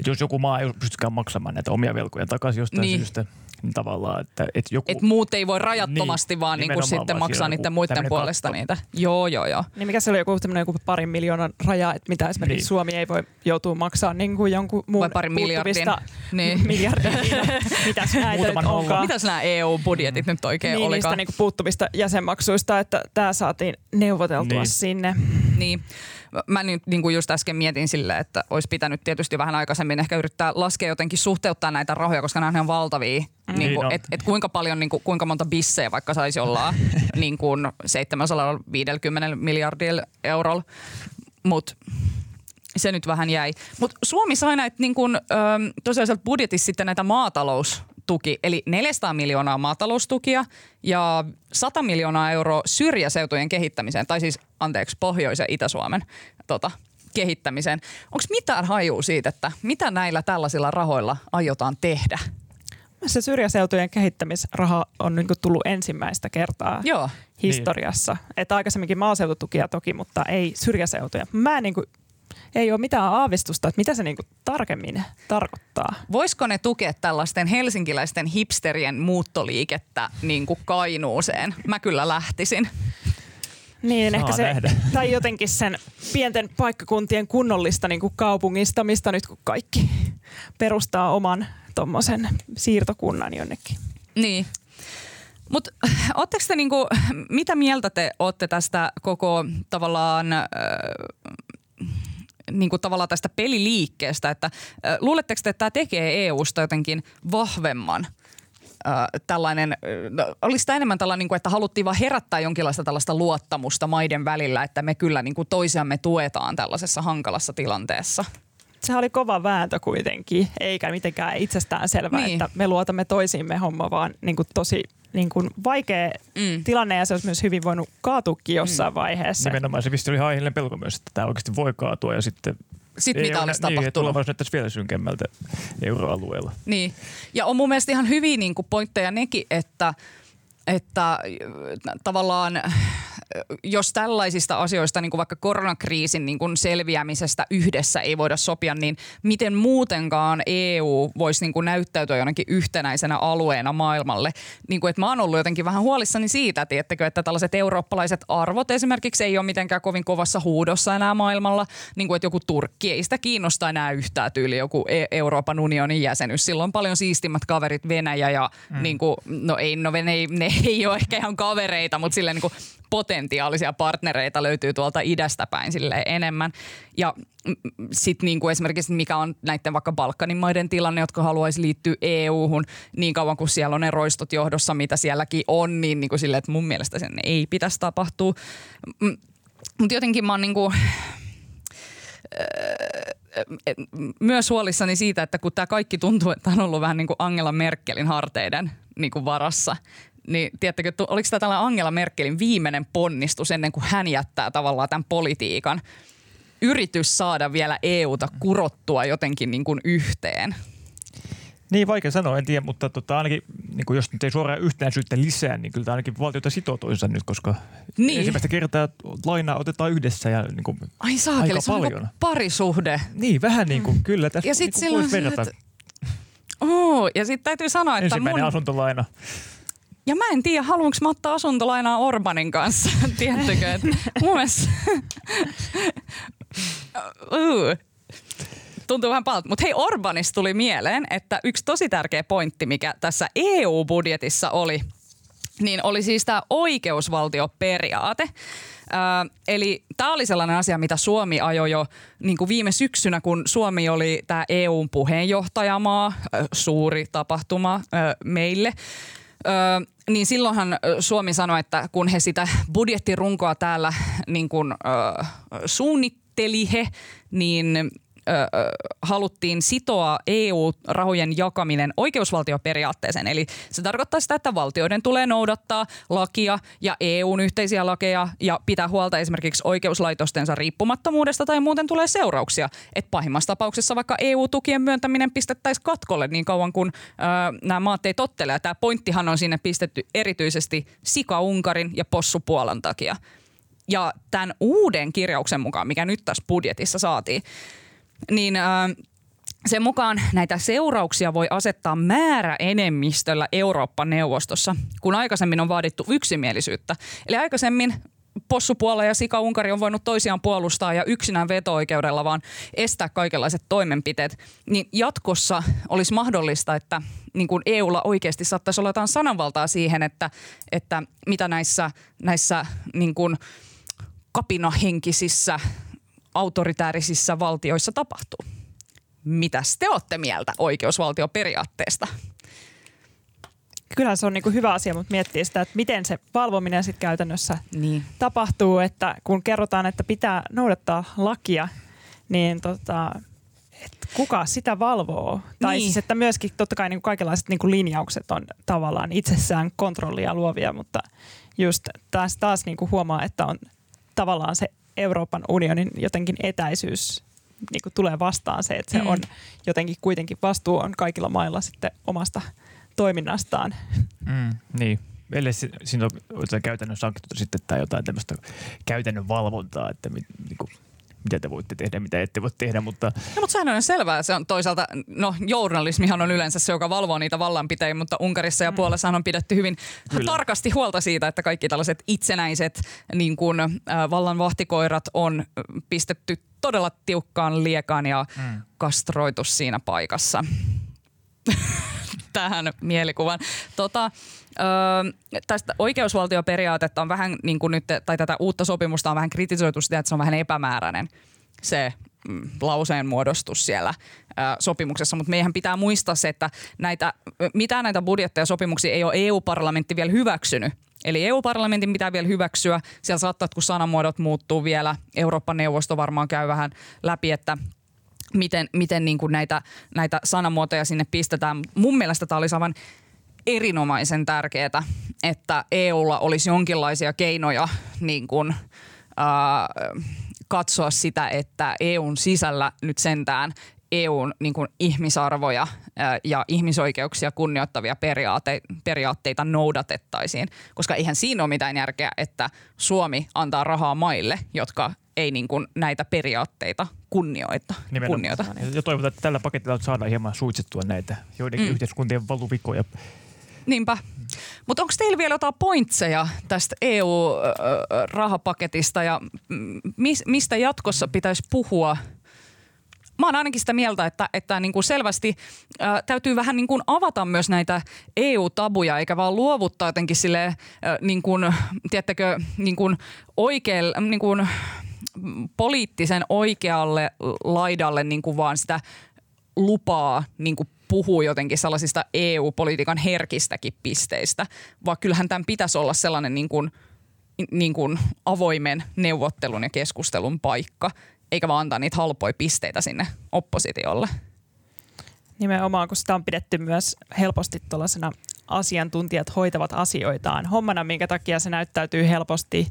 että jos joku maa ei pystykään maksamaan näitä omia velkoja takaisin jostain Niin. syystä, niin tavallaan, että, että joku... Et muut ei voi rajattomasti Niin, vaan niinku nimenomaan, sitten vaan maksaa niiden muiden puolesta katto. niitä. Joo, joo, joo. Niin mikä se oli joku tämmöinen joku parin miljoonan raja, että mitä esimerkiksi Niin. niin. Suomi ei voi joutua maksaa niin kuin jonkun muun Vai parin miljardin. puuttuvista Niin. miljardin. Mitäs näitä nyt onkaan. Mitäs nämä EU-budjetit nyt oikein niin, niistä olikaan? niinku puuttuvista jäsenmaksuista, että tämä saatiin neuvoteltua Niin. sinne. Niin. Mä nyt niin kuin just äsken mietin sille, että olisi pitänyt tietysti vähän aikaisemmin ehkä yrittää laskea jotenkin suhteuttaa näitä rahoja, koska nämä on vavaltavia. Mm. Niin kuin, Niin et, et kuinka paljon, niin kuin, kuinka monta bissejä vaikka saisi olla niin kuin 750 miljardilla eurolla. Mutta se nyt vähän jäi. Mutta Suomi sai näitä niin kun, ö, tosiaan budjetissa sitten näitä maataloustuki, eli 400 miljoonaa maataloustukia ja 100 miljoonaa euroa syrjäseutujen kehittämiseen, tai siis anteeksi, Pohjois- ja Itä-Suomen tota, kehittämiseen. Onko mitään hajua siitä, että mitä näillä tällaisilla rahoilla aiotaan tehdä? Se syrjäseutujen kehittämisraha on niin tullut ensimmäistä kertaa Joo. historiassa. Että aikaisemminkin maaseututukia toki, mutta ei syrjäseutuja. Mä en niin kuin, ei ole mitään aavistusta, että mitä se niin kuin tarkemmin tarkoittaa. Voisiko ne tukea tällaisten helsinkiläisten hipsterien muuttoliikettä niin kuin Kainuuseen? Mä kyllä lähtisin. Niin, Saa ehkä se, nähdä. tai jotenkin sen pienten paikkakuntien kunnollista niin kuin kaupungistamista nyt kun kaikki perustaa oman tuommoisen siirtokunnan jonnekin. Niin. Mutta ootteko te niinku, mitä mieltä te olette tästä koko tavallaan, äh, niinku tavallaan tästä peliliikkeestä, että äh, luuletteko te, että tämä tekee EUsta jotenkin vahvemman äh, tällainen, äh, olisi tämä enemmän tällainen, niinku, että haluttiin vaan herättää jonkinlaista tällaista luottamusta maiden välillä, että me kyllä niinku toisiamme tuetaan tällaisessa hankalassa tilanteessa. Se oli kova vääntö kuitenkin, eikä mitenkään itsestään selvää, Niin. että me luotamme toisiimme homma, vaan niin kuin tosi niin kuin vaikea Mm. tilanne ja se olisi myös hyvin voinut kaatuukin jossain mm. vaiheessa. Nimenomaan se vissi oli aiheellinen pelko myös, että tämä oikeasti voi kaatua ja sitten... Sitten mitä olisi Niin, että tapahtunut? tulevaisuus näyttäisi vielä synkemmältä euroalueella. Niin. Ja on mun mielestä ihan hyviä niin kuin pointteja nekin, että, että äh, tavallaan jos tällaisista asioista, niin kuin vaikka koronakriisin niin kuin selviämisestä yhdessä ei voida sopia, niin miten muutenkaan EU voisi niin kuin näyttäytyä jonnekin yhtenäisenä alueena maailmalle? Niin kuin, että mä oon ollut jotenkin vähän huolissani siitä, tiettäkö, että tällaiset eurooppalaiset arvot esimerkiksi ei ole mitenkään kovin kovassa huudossa enää maailmalla. Niin kuin, että joku Turkki ei sitä kiinnosta enää yhtään tyyli joku E- Euroopan unionin jäsenyys. Silloin on paljon siistimmät kaverit Venäjä ja mm. niin kuin, no ei, no ne, ei- ne ei ole ehkä ihan kavereita, mutta silleen niin kuin potentiaalisia partnereita löytyy tuolta idästä päin sille enemmän. Ja sitten niin kuin esimerkiksi mikä on näiden vaikka Balkanin maiden tilanne, jotka haluaisi liittyä EU-hun niin kauan kuin siellä on ne roistot johdossa, mitä sielläkin on, niin, niin kuin sille, että mun mielestä sen ei pitäisi tapahtua. Mutta jotenkin mä oon niin kuin, et myös huolissani siitä, että kun tämä kaikki tuntuu, että on ollut vähän niin kuin Angela Merkelin harteiden niin kuin varassa, niin tiedättekö, tu- oliko tämä tällainen Angela Merkelin viimeinen ponnistus ennen kuin hän jättää tavallaan tämän politiikan? Yritys saada vielä EUta kurottua jotenkin niin kuin yhteen. Niin, vaikea sanoa, en tiedä, mutta tota, ainakin niin kuin jos nyt ei suoraan yhtenäisyyttä lisää, niin kyllä tämä ainakin valtioita sitoo toisensa nyt, koska Niin. ensimmäistä kertaa lainaa otetaan yhdessä ja niin kuin, Ai saakeli, Aika se on paljon. niin parisuhde. niin vähän niin kuin, kyllä tässä Ja sit niin silloin voisi verrata. että- Oh, ja sitten täytyy sanoa, että Ensimmäinen mun... asuntolaina. Ja mä en tiedä, haluanko mä ottaa asuntolainaa Orbanin kanssa, tiedättekö? että mun mielestä... Tuntuu vähän pahalta. Mutta hei, Orbanista tuli mieleen, että yksi tosi tärkeä pointti, mikä tässä EU-budjetissa oli, niin oli siis tämä oikeusvaltioperiaate. Ö, eli tämä oli sellainen asia, mitä Suomi ajoi jo niin kuin viime syksynä, kun Suomi oli tämä EUn puheenjohtajamaa, suuri tapahtuma ö, meille. Ö, niin silloinhan Suomi sanoi, että kun he sitä budjettirunkoa täällä niin kuin, ö, suunnitteli he, niin ö, haluttiin sitoa EU-rahojen jakaminen oikeusvaltioperiaatteeseen. Eli se tarkoittaa sitä, että valtioiden tulee noudattaa lakia ja EUn yhteisiä lakeja ja pitää huolta esimerkiksi oikeuslaitostensa riippumattomuudesta tai muuten tulee seurauksia. Et pahimmassa tapauksessa vaikka EU-tukien myöntäminen pistettäisiin katkolle niin kauan kuin ö, nämä maat ei tottele. Tämä pointtihan on sinne pistetty erityisesti Sika-Unkarin ja Possu-Puolan takia. Ja tämän uuden kirjauksen mukaan, mikä nyt tässä budjetissa saatiin, niin äh, sen mukaan näitä seurauksia voi asettaa määräenemmistöllä Eurooppa-neuvostossa, kun aikaisemmin on vaadittu yksimielisyyttä. Eli aikaisemmin possupuola ja Sika Unkari on voinut toisiaan puolustaa ja yksinään veto-oikeudella vaan estää kaikenlaiset toimenpiteet, niin jatkossa olisi mahdollista, että niin kuin EUlla oikeasti saattaisi olla jotain sananvaltaa siihen, että, että mitä näissä, näissä niin kuin kapinahenkisissä autoritäärisissa valtioissa tapahtuu. Mitäs te olette mieltä oikeusvaltioperiaatteesta? Kyllä se on niin kuin hyvä asia, mutta miettii sitä, että miten se valvominen sitten käytännössä Niin. tapahtuu, että kun kerrotaan, että pitää noudattaa lakia, niin tota, et kuka sitä valvoo? Tai Niin. siis, että myöskin totta kai niin kuin kaikenlaiset niin kuin linjaukset on tavallaan itsessään kontrollia luovia, mutta just taas, taas niin kuin huomaa, että on tavallaan se Euroopan unionin jotenkin etäisyys niin kuin tulee vastaan se, että se Mm. on jotenkin kuitenkin vastuu on kaikilla mailla sitten omasta toiminnastaan. Mm, niin. Ellei si- siinä on käytännön sanktiota sitten tai jotain tämmöistä käytännön valvontaa, että mit, niin kuin, mitä te voitte tehdä, mitä ette voi tehdä, mutta No, mutta sehän on selvää. Se on toisaalta, no journalismihan on yleensä se, joka valvoo niitä vallanpitäjiä, mutta Unkarissa ja Puolessahan on pidetty hyvin Kyllä. tarkasti huolta siitä, että kaikki tällaiset itsenäiset niin kuin, äh, vallan vahtikoirat on pistetty todella tiukkaan liekaan ja Mm. kastroitu siinä paikassa. Tähän mielikuvan. Tota, ö, tästä oikeusvaltioperiaatetta on vähän niin kuin nyt, tai tätä uutta sopimusta on vähän kritisoitu sitä, että se on vähän epämääräinen se mm, lauseen muodostus siellä ö, sopimuksessa, mutta meidän pitää muistaa se, että näitä, mitään näitä budjetteja ja sopimuksia ei ole EU-parlamentti vielä hyväksynyt. Eli EU-parlamentin pitää vielä hyväksyä. Siellä saattaa, kun sanamuodot muuttuu vielä, Euroopan neuvosto varmaan käy vähän läpi, että miten, miten niin kuin näitä, näitä sanamuotoja sinne pistetään. Mun mielestä tämä olisi aivan erinomaisen tärkeää, että EUlla olisi jonkinlaisia keinoja niin kuin, ää, katsoa sitä, että EUn sisällä nyt sentään EUn niin kuin ihmisarvoja ja ihmisoikeuksia kunnioittavia periaate, periaatteita noudatettaisiin. Koska eihän siinä ole mitään järkeä, että Suomi antaa rahaa maille, jotka ei niin kuin näitä periaatteita kunnioita. nimenomaan. kunnioita. Ja toivotaan, että tällä paketilla saadaan hieman suitsittua näitä joidenkin Mm. yhteiskuntien valuvikoja. Niinpä. Mutta onko teillä vielä jotain pointseja tästä EU-rahapaketista ja mm, mis, mistä jatkossa pitäisi puhua? Mä oon ainakin sitä mieltä, että, että niin kuin selvästi ää, täytyy vähän niin kuin avata myös näitä EU-tabuja, eikä vaan luovuttaa jotenkin sille, ää, niin kuin, tiedättekö, niin kuin oikealle, niin kuin poliittisen oikealle laidalle niin kuin vaan sitä lupaa niin kuin puhua jotenkin sellaisista EU-politiikan herkistäkin pisteistä, vaan kyllähän tämän pitäisi olla sellainen niin kuin, niin kuin avoimen neuvottelun ja keskustelun paikka, eikä vaan antaa niitä halpoja pisteitä sinne oppositiolle. Nimenomaan, kun sitä on pidetty myös helposti tuollaisena asiantuntijat hoitavat asioitaan hommana, minkä takia se näyttäytyy helposti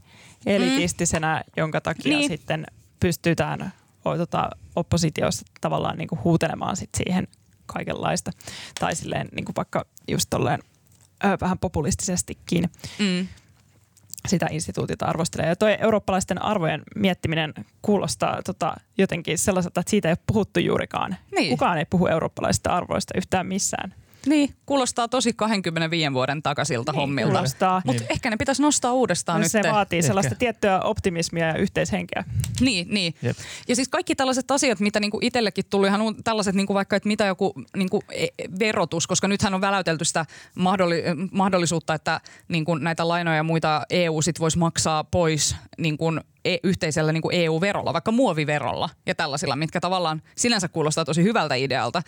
elitistisenä, jonka takia Niin. sitten pystytään o, tota, oppositiossa tavallaan niin kuin huutelemaan sit siihen kaikenlaista. Tai silleen niin kuin vaikka just tolleen ö, vähän populistisestikin Mm. sitä instituutilta arvostelee. Ja toi eurooppalaisten arvojen miettiminen kuulostaa tota, jotenkin sellaiselta, että siitä ei ole puhuttu juurikaan. Niin. Kukaan ei puhu eurooppalaisista arvoista yhtään missään. Niin, kuulostaa tosi 25 vuoden takaisilta Niin, hommilta. kuulostaa. Mutta Niin. ehkä ne pitäisi nostaa uudestaan nyt. se vaatii Ehkä. sellaista tiettyä optimismia ja yhteishenkeä. Niin, niin. Jep. Ja siis kaikki tällaiset asiat, mitä niinku itsellekin tuli, ihan tällaiset niinku vaikka, että mitä joku niinku e- verotus, koska nythän on väläytelty sitä mahdolli- mahdollisuutta, että niinku näitä lainoja ja muita EU sit voisi maksaa pois niinku e- yhteisellä niinku EU-verolla, vaikka muoviverolla ja tällaisilla, mitkä tavallaan sinänsä kuulostaa tosi hyvältä idealta,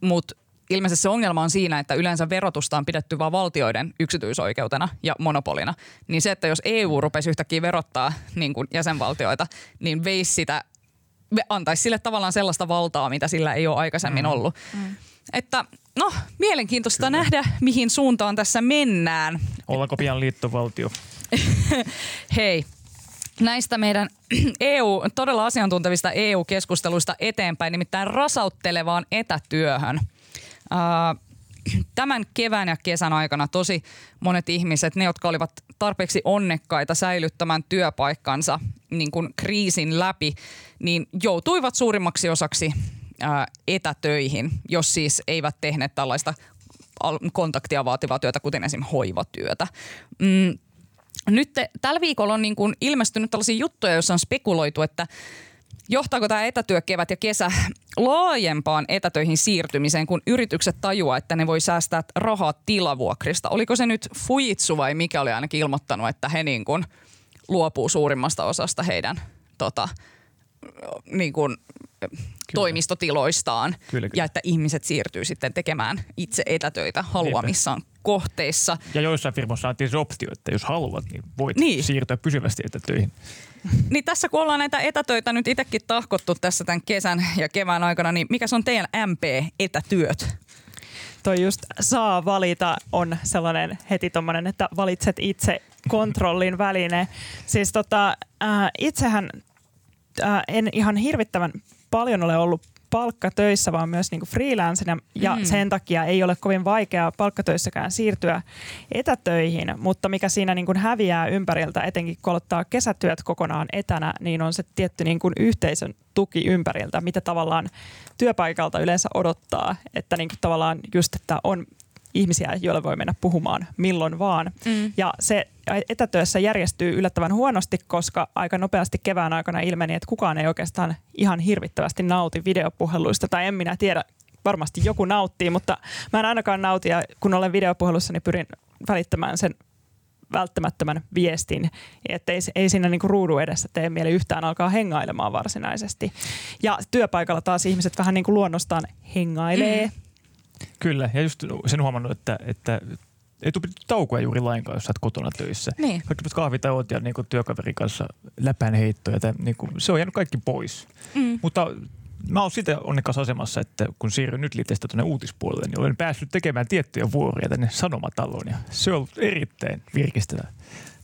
mutta ilmeisesti se ongelma on siinä, että yleensä verotusta on pidetty vain valtioiden yksityisoikeutena ja monopolina. Niin se, että jos EU rupesi yhtäkkiä verottaa niin kuin jäsenvaltioita, niin veisi sitä, antaisi sille tavallaan sellaista valtaa, mitä sillä ei ole aikaisemmin Mm. ollut. Että no, mielenkiintoista Kyllä. nähdä, mihin suuntaan tässä mennään. Ollaanko pian liittovaltio? Hei, näistä meidän EU, todella asiantuntevista EU-keskusteluista eteenpäin, nimittäin rasauttelevaan etätyöhön. Ää, Tämän kevään ja kesän aikana tosi monet ihmiset, ne jotka olivat tarpeeksi onnekkaita säilyttämään työpaikkansa niin kuin kriisin läpi, niin joutuivat suurimmaksi osaksi ää, etätöihin, jos siis eivät tehneet tällaista kontaktia vaativaa työtä, kuten esim. hoivatyötä. Mm, nyt tällä viikolla on niin kuin ilmestynyt tällaisia juttuja, joissa on spekuloitu, että johtaako tämä etätyö kevät ja kesä laajempaan etätöihin siirtymiseen, kun yritykset tajuaa, että ne voi säästää rahaa tilavuokrista. Oliko se nyt Fujitsu vai mikä oli ainakin ilmoittanut, että he niin kuin luopuu suurimmasta osasta heidän tota, niin kuin, toimistotiloistaan Kyllä, kyllä. ja että ihmiset siirtyy sitten tekemään itse etätöitä haluamissaan kohteissa. Ja joissain firmoissa saatiin se optio, että jos haluat, niin voit niin. siirtyä pysyvästi etätöihin. Niin tässä kun ollaan näitä etätöitä nyt itsekin tahkottu tässä tämän kesän ja kevään aikana, niin mikä on teidän MP-etätyöt? toi just saa valita on sellainen heti tommonen, että valitset itse kontrollin väline. Siis tota, äh, itsehän äh, en ihan hirvittävän paljon ole ollut palkkatöissä, vaan myös niinku freelancena ja Mm. sen takia ei ole kovin vaikeaa palkkatöissäkään siirtyä etätöihin, mutta mikä siinä niinku häviää ympäriltä, etenkin kun aloittaa kesätyöt kokonaan etänä, niin on se tietty niinku yhteisön tuki ympäriltä, mitä tavallaan työpaikalta yleensä odottaa, että niinku tavallaan just, että on ihmisiä, joille voi mennä puhumaan milloin vaan. Mm. Ja se etätyössä järjestyy yllättävän huonosti, koska aika nopeasti kevään aikana ilmeni, että kukaan ei oikeastaan ihan hirvittävästi nauti videopuheluista, tai en minä tiedä, varmasti joku nauttii, mutta mä en ainakaan nauti, ja kun olen videopuhelussa, niin pyrin välittämään sen välttämättömän viestin, että ei, ei siinä niinku ruudun edessä tee mieli yhtään alkaa hengailemaan varsinaisesti. Ja työpaikalla taas ihmiset vähän niin kuin luonnostaan hengailee. Mm. Kyllä, ja just sen huomannut, että, että ei tule taukoja juuri lainkaan, jos sä oot kotona töissä. Niin. Vaikka kahvitauot ja niin työkaverin kanssa läpänheittoja, tai, niin kuin, se on jäänyt kaikki pois. Mm. Mutta mä oon sitä onnekkaassa asemassa, että kun siirryn nyt liitteestä tuonne uutispuolelle, niin olen päässyt tekemään tiettyjä vuoroja tänne Sanomataloon. Ja se on ollut erittäin virkistävää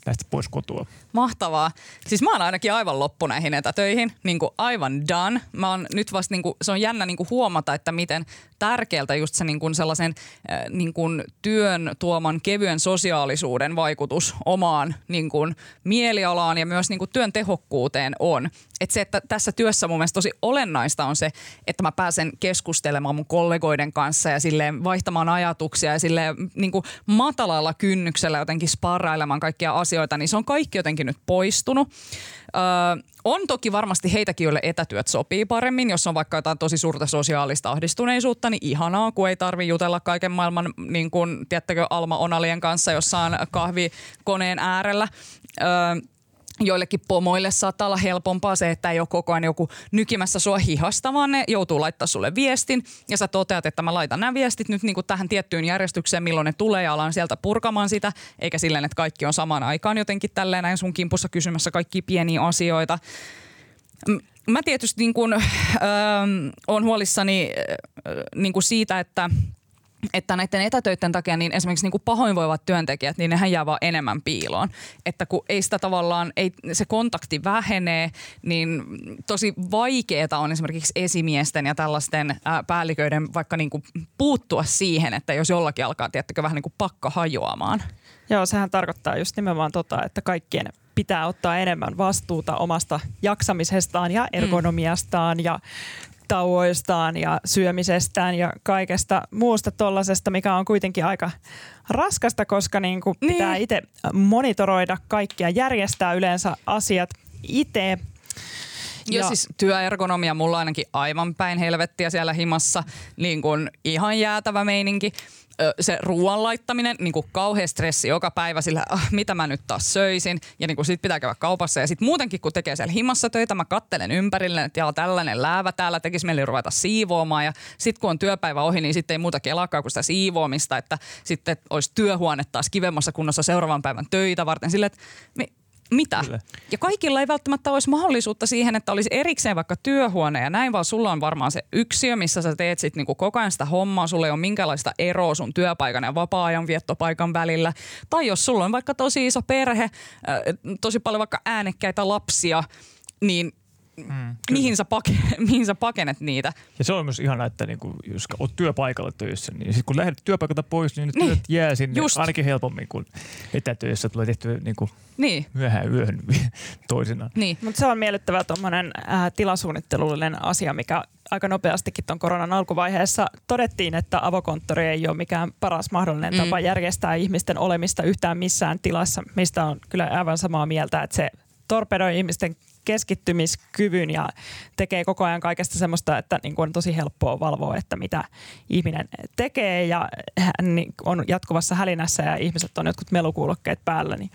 päästä pois kotoa. Mahtavaa. Siis mä oon ainakin aivan loppu näihin etätöihin, niin kuin aivan done. Mä oon nyt vasta, niin kuin, se on jännä niin kuin huomata, että miten tärkeältä just se niin kuin sellaisen äh, niin kuin työn tuoman kevyen sosiaalisuuden vaikutus omaan niin kuin mielialaan ja myös niin kuin työn tehokkuuteen on. Että se, että tässä työssä mun mielestä tosi olennaista on se, että mä pääsen keskustelemaan mun kollegoiden kanssa ja silleen vaihtamaan ajatuksia ja silleen niin kuin matalalla kynnyksellä jotenkin sparrailemaan kaikkia asioita, niin se on kaikki jotenkin nyt poistunut. Öö, on toki varmasti heitäkin, joille etätyöt sopii paremmin. Jos on vaikka jotain tosi suurta sosiaalista ahdistuneisuutta, niin ihanaa, kun ei tarvi jutella kaiken maailman, niin kuin, tiedättekö, Alma Onalien kanssa jossain kahvikoneen äärellä. Öö, joillekin pomoille saattaa olla helpompaa se, että ei ole koko ajan joku nykimässä sua hihasta, vaan ne joutuu laittaa sulle viestin ja sä toteat, että mä laitan nämä viestit nyt niin kuin tähän tiettyyn järjestykseen, milloin ne tulee ja alan sieltä purkamaan sitä, eikä silleen, että kaikki on samaan aikaan jotenkin tälleen näin sun kimpussa kysymässä kaikki pieniä asioita. Mä tietysti niin kuin, öö, on huolissani öö, niin kuin siitä, että että näiden etätöiden takia niin esimerkiksi niin kuin pahoinvoivat työntekijät, niin nehän jää vaan enemmän piiloon. Että kun ei sitä tavallaan, ei, se kontakti vähenee, niin tosi vaikeaa on esimerkiksi esimiesten ja tällaisten ää, päälliköiden vaikka niin kuin puuttua siihen, että jos jollakin alkaa, tiettäkö, vähän niin kuin pakka hajoamaan. Joo, sehän tarkoittaa just nimenomaan tota, että kaikkien pitää ottaa enemmän vastuuta omasta jaksamisestaan ja ergonomiastaan ja tauoistaan ja syömisestään ja kaikesta muusta tollasesta, mikä on kuitenkin aika raskasta, koska niin kuin Niin. pitää itse monitoroida kaikkia, järjestää yleensä asiat itse. Ja, ja siis työergonomia mulla ainakin aivan päin helvettiä siellä himassa, niin kuin ihan jäätävä meininki. Se ruoan laittaminen, niin kuin kauhea stressi joka päivä sillä, ah, mitä mä nyt taas söisin. Ja niin kuin sit pitää käydä kaupassa. Ja sitten muutenkin, kun tekee siellä himassa töitä, mä kattelen ympärille, että jaa, tällainen läävä täällä tekisi mieli ruveta siivoamaan. Ja sitten kun on työpäivä ohi, niin sitten ei muuta kelaakaan kuin sitä siivoamista, että sitten olisi työhuone taas kivemmassa kunnossa seuraavan päivän töitä varten. Sille, että mitä? Kyllä. Ja kaikilla ei välttämättä olisi mahdollisuutta siihen, että olisi erikseen vaikka työhuone ja näin, vaan sulla on varmaan se yksiö, missä sä teet sit niinku koko ajan sitä hommaa. Sulla ei ole minkäänlaista eroa sun työpaikan ja vapaa-ajan viettopaikan välillä. Tai jos sulla on vaikka tosi iso perhe, äh, tosi paljon vaikka äänekkäitä lapsia, niin Mm, mihin sä, pake, mihin sä pakenet niitä? Ja se on myös ihanaa, että niinku, jos olet työpaikalla töissä, niin sit kun lähdet työpaikalta pois, niin ne Niin, työt jää sinne just. ainakin helpommin kuin etätöissä tulee tehtyä niinku Niin, myöhään yöhön toisinaan. niin. Mutta se on miellyttävä tuommoinen äh, tilasuunnittelullinen asia, mikä aika nopeastikin tuon koronan alkuvaiheessa todettiin, että avokonttori ei ole mikään paras mahdollinen tapa mm. järjestää ihmisten olemista yhtään missään tilassa, mistä on kyllä aivan samaa mieltä, että se torpedoi ihmisten keskittymiskyvyn ja tekee koko ajan kaikesta semmoista, että niin kuin on tosi helppoa valvoa, että mitä ihminen tekee ja hän niin on jatkuvassa hälinässä ja ihmiset on jotkut melukuulokkeet päällä. Niin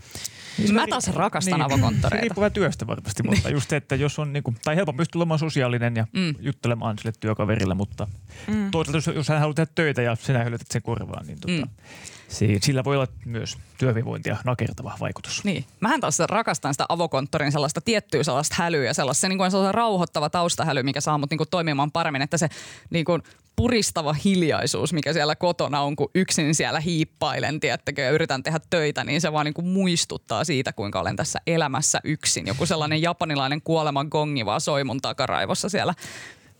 niin Mä taas rakastan niin, avokonttoreita. Riippuu työstä varmasti, mutta just se, että jos on, niin kuin, tai helpompi just olemaan sosiaalinen ja mm. juttelemaan sille työkaverille, mutta mm. toisaalta jos, jos hän haluaa tehdä töitä ja sinä hyödytät sen korvaan, niin tota, mm. sillä voi olla myös työhyvinvointia nakertava vaikutus. Niin. Mähän taas rakastan sitä avokonttorin sellaista tiettyä sellaista hälyä ja sellaista, se niin kuin sellainen rauhoittava taustahäly, mikä saa mut niin kuin toimimaan paremmin, että se niin kuin puristava hiljaisuus, mikä siellä kotona on, kun yksin siellä hiippailen, tiedättekö, ja yritän tehdä töitä, niin se vaan niin kuin muistuttaa siitä, kuinka olen tässä elämässä yksin. Joku sellainen japanilainen kuoleman gongi vaan soi mun takaraivossa siellä.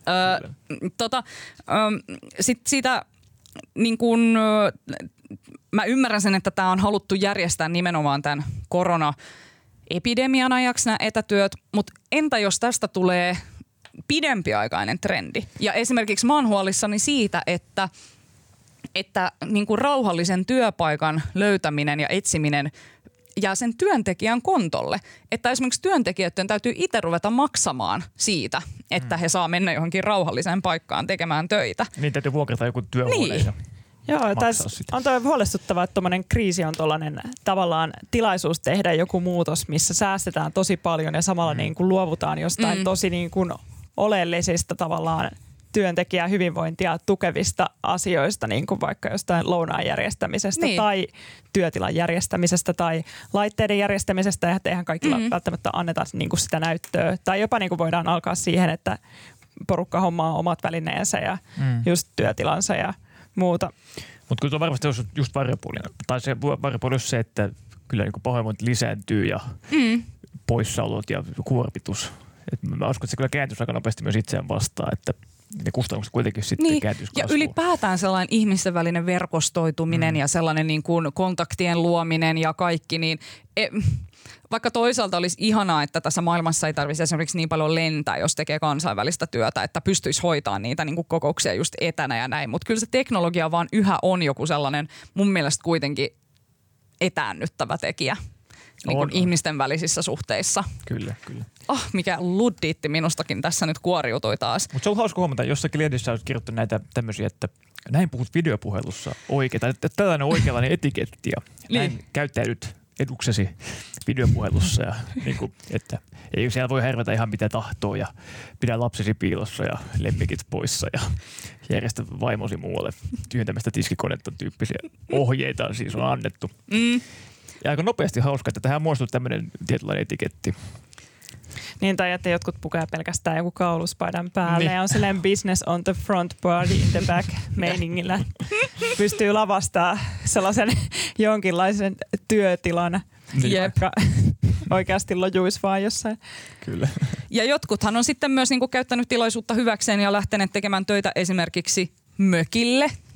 Öö, tota, öö, sit siitä niin kun, öö, mä ymmärrän sen, että tämä on haluttu järjestää nimenomaan tämän korona epidemian ajaksi nämä etätyöt, mutta entä jos tästä tulee pidempiaikainen trendi. Ja esimerkiksi mä oon huolissani siitä, että että niin kuin rauhallisen työpaikan löytäminen ja etsiminen jää sen työntekijän kontolle. Että esimerkiksi työntekijöiden täytyy itse ruveta maksamaan siitä, että he saa mennä johonkin rauhalliseen paikkaan tekemään töitä. Niin täytyy vuokrata joku työhuone niin. Joo, tässä on toi huolestuttavaa, että tuommoinen kriisi on tuollainen tavallaan tilaisuus tehdä joku muutos, missä säästetään tosi paljon ja samalla mm. niin kuin luovutaan jostain mm. tosi niin kuin oleellisista tavallaan työntekijän hyvinvointia tukevista asioista, niin kuin vaikka jostain lounaan järjestämisestä niin. tai työtilan järjestämisestä tai laitteiden järjestämisestä, ja eihän kaikilla mm. välttämättä anneta niin kuin sitä näyttöä. Tai jopa niin kuin voidaan alkaa siihen, että porukka hommaa omat välineensä ja mm. just työtilansa ja muuta. Mutta kyllä on varmasti just varjopuolina. Tai se varjopuoli on se, että kyllä niin pahoinvointi lisääntyy ja mm. poissaolot ja kuormitus – et mä uskon, että se kyllä kääntyisi aika nopeasti myös itseään vastaan, että ne kustannukset kuitenkin sitten niin. kääntyisi Ja ylipäätään sellainen ihmisten välinen verkostoituminen mm. ja sellainen niin kuin kontaktien luominen ja kaikki, niin e, vaikka toisaalta olisi ihanaa, että tässä maailmassa ei tarvitsisi esimerkiksi niin paljon lentää, jos tekee kansainvälistä työtä, että pystyisi hoitaa niitä niin kuin kokouksia just etänä ja näin. Mutta kyllä se teknologia vaan yhä on joku sellainen mun mielestä kuitenkin etäännyttävä tekijä niin kuin on, ihmisten välisissä suhteissa. Kyllä, kyllä. Oh, mikä luddiitti minustakin tässä nyt kuoriutui taas. Mutta se on hauska huomata, jossakin lehdissä on kirjoittu näitä tämmöisiä, että näin puhut videopuhelussa oikein, että tällainen oikeanlainen etiketti ja niin. näin käyttäydyt eduksesi videopuhelussa ja niin kuin, että ei siellä voi härvätä ihan mitä tahtoo ja pidä lapsesi piilossa ja lemmikit poissa ja järjestä vaimosi muualle tyhjentämästä tiskikonetta tyyppisiä ohjeita siis on annettu. Mm. Ja aika nopeasti hauska, että tähän muodostuu tämmöinen tietynlainen etiketti. Niin, tai että jotkut pukee pelkästään joku kauluspaidan päälle niin. ja on sellainen business on the front, body in the back meiningillä. Pystyy lavastaa sellaisen jonkinlaisen työtilan, niin. joka oikeasti lojuisi vaan jossain. Kyllä. Ja jotkuthan on sitten myös niinku käyttänyt tilaisuutta hyväkseen ja lähteneet tekemään töitä esimerkiksi mökille –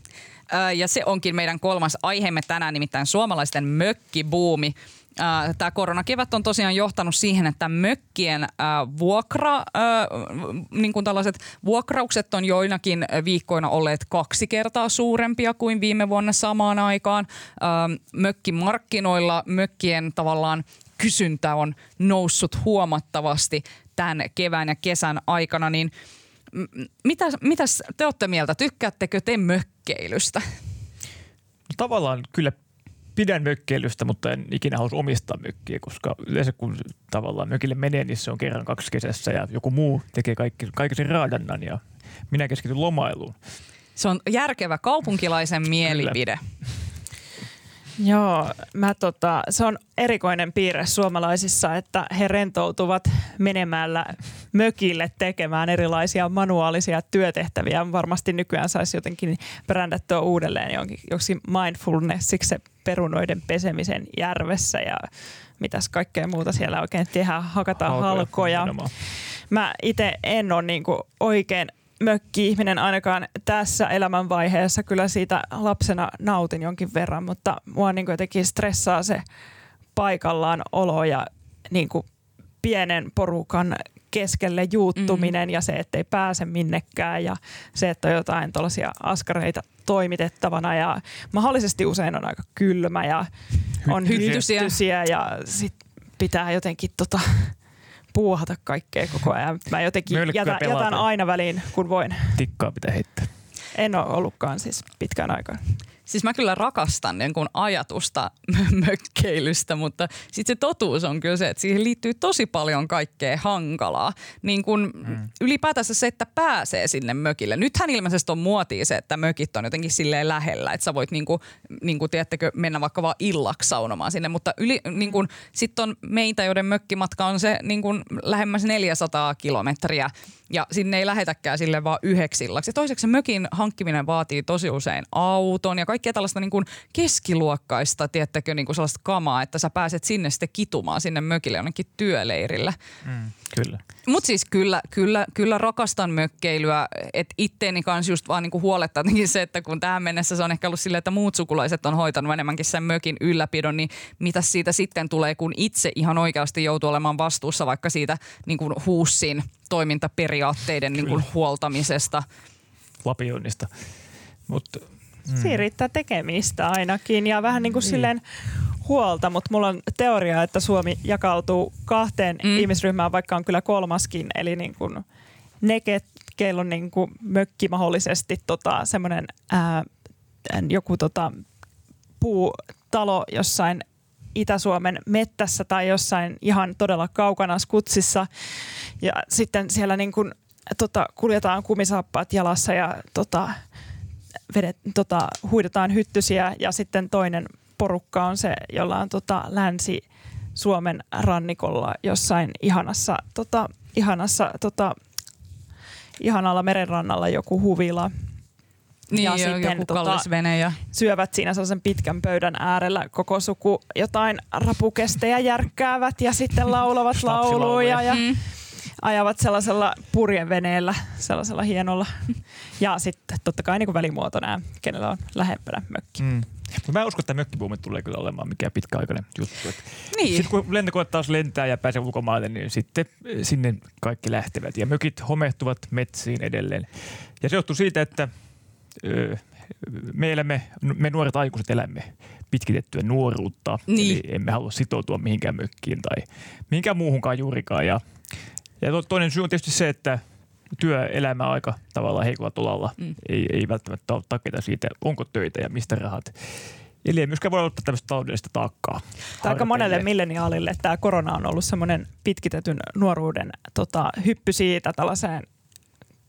ja se onkin meidän kolmas aiheemme tänään, nimittäin suomalaisten mökkibuumi. Tämä koronakevät on tosiaan johtanut siihen, että mökkien vuokra, niin kuin tällaiset vuokraukset on joinakin viikkoina olleet kaksi kertaa suurempia kuin viime vuonna samaan aikaan. Mökkimarkkinoilla mökkien tavallaan kysyntä on noussut huomattavasti tämän kevään ja kesän aikana, niin – mitä, mitäs te olette mieltä? Tykkäättekö te mökkeilystä? No, tavallaan kyllä pidän mökkeilystä, mutta en ikinä halua omistaa mökkiä, koska yleensä kun tavallaan mökille menee, niin se on kerran kaksi kesässä ja joku muu tekee kaikki, kaikki sen raadannan ja minä keskityn lomailuun. Se on järkevä kaupunkilaisen mielipide. Kyllä. Joo, mä tota, se on erikoinen piirre suomalaisissa, että he rentoutuvat menemällä mökille tekemään erilaisia manuaalisia työtehtäviä. Varmasti nykyään saisi jotenkin brändättyä uudelleen jonkin, joksi mindfulnessiksi se perunoiden pesemisen järvessä ja mitäs kaikkea muuta siellä oikein tehdään, hakataan halkoja. halkoja. Mä itse en ole niinku oikein mökki-ihminen ainakaan tässä elämänvaiheessa. Kyllä siitä lapsena nautin jonkin verran, mutta mua niin jotenkin stressaa se paikallaan olo ja niin kuin pienen porukan keskelle juuttuminen mm. ja se, että ei pääse minnekään ja se, että on jotain tuollaisia askareita toimitettavana ja mahdollisesti usein on aika kylmä ja on hyttysiä ja sit pitää jotenkin tota, puuhata kaikkea koko ajan. Mä jotenkin jätän, jätän aina väliin, kun voin. Tikkaa pitää heittää. En ole ollutkaan siis pitkään aikaan. Siis mä kyllä rakastan niin kuin ajatusta mökkeilystä, mutta sitten se totuus on kyllä se, että siihen liittyy tosi paljon kaikkea hankalaa. Niin kuin mm. ylipäätänsä se, että pääsee sinne mökille. Nythän ilmeisesti on muotia se, että mökit on jotenkin silleen lähellä, että sä voit niin kuin, niin kuin tiedättekö, mennä vaikka vaan illaksi saunomaan sinne. Mutta yli, niin kuin, sitten on meitä, joiden mökkimatka on se niin kuin lähemmäs 400 kilometriä ja sinne ei lähetäkään sille vaan yhdeksi illaksi. Ja toiseksi se mökin hankkiminen vaatii tosi usein auton ja kaikkea tällaista niin kuin keskiluokkaista, tiettäkö, niin kuin sellaista kamaa, että sä pääset sinne sitten kitumaan sinne mökille jonnekin työleirille. Mm, kyllä. Mutta siis kyllä, kyllä, kyllä rakastan mökkeilyä, että itteeni kanssa just vaan niinku huolettaa se, että kun tähän mennessä se on ehkä ollut silleen, että muut sukulaiset on hoitanut enemmänkin sen mökin ylläpidon, niin mitä siitä sitten tulee, kun itse ihan oikeasti joutuu olemaan vastuussa vaikka siitä niin kuin huussin toimintaperiaatteiden niin kuin huoltamisesta. Lapioinnista. Mutta Mm. Siinä riittää tekemistä ainakin ja vähän niin kuin niin. silleen huolta, mutta mulla on teoria, että Suomi jakautuu kahteen mm. ihmisryhmään, vaikka on kyllä kolmaskin, eli niin kuin ne, keillä on niin kuin mökki mahdollisesti tota, semmoinen joku tota, puutalo jossain Itä-Suomen mettässä tai jossain ihan todella kaukana skutsissa. Ja sitten siellä niin kuin, tota, kuljetaan kumisaappaat jalassa ja tota, vedet, tota, huidetaan hyttysiä ja sitten toinen porukka on se, jolla on tota, Länsi-Suomen rannikolla jossain ihanassa, tota, ihanassa tota, ihanalla merenrannalla joku huvila. Niin, ja jo, sitten tota, ja... syövät siinä sellaisen pitkän pöydän äärellä koko suku jotain rapukesteja järkkäävät ja sitten laulavat lauluja ja mm. Ajavat sellaisella purjeveneellä, sellaisella hienolla. Ja sitten totta kai niin välimuoto nämä, kenellä on lähempänä mökki. Mm. Mä uskon, että mökkibuumi tulee kyllä olemaan mikään pitkäaikainen juttu. Niin. Sitten kun lentokone taas lentää ja pääsee ulkomaille, niin sitten sinne kaikki lähtevät. Ja mökit homehtuvat metsiin edelleen. Ja se johtuu siitä, että me, elämme, me nuoret aikuiset elämme pitkitettyä nuoruutta. Niin. Eli emme halua sitoutua mihinkään mökkiin tai mihinkään muuhunkaan juurikaan. Ja, ja toinen syy on tietysti se, että työelämä aika tavallaan heikolla tolalla. Mm. Ei, ei välttämättä ole takeita siitä, onko töitä ja mistä rahat. Eli ei myöskään voi ottaa tämmöistä taloudellista taakkaa. Aika monelle milleniaalille tämä korona on ollut semmoinen pitkitetyn nuoruuden tota, hyppy siitä tällaiseen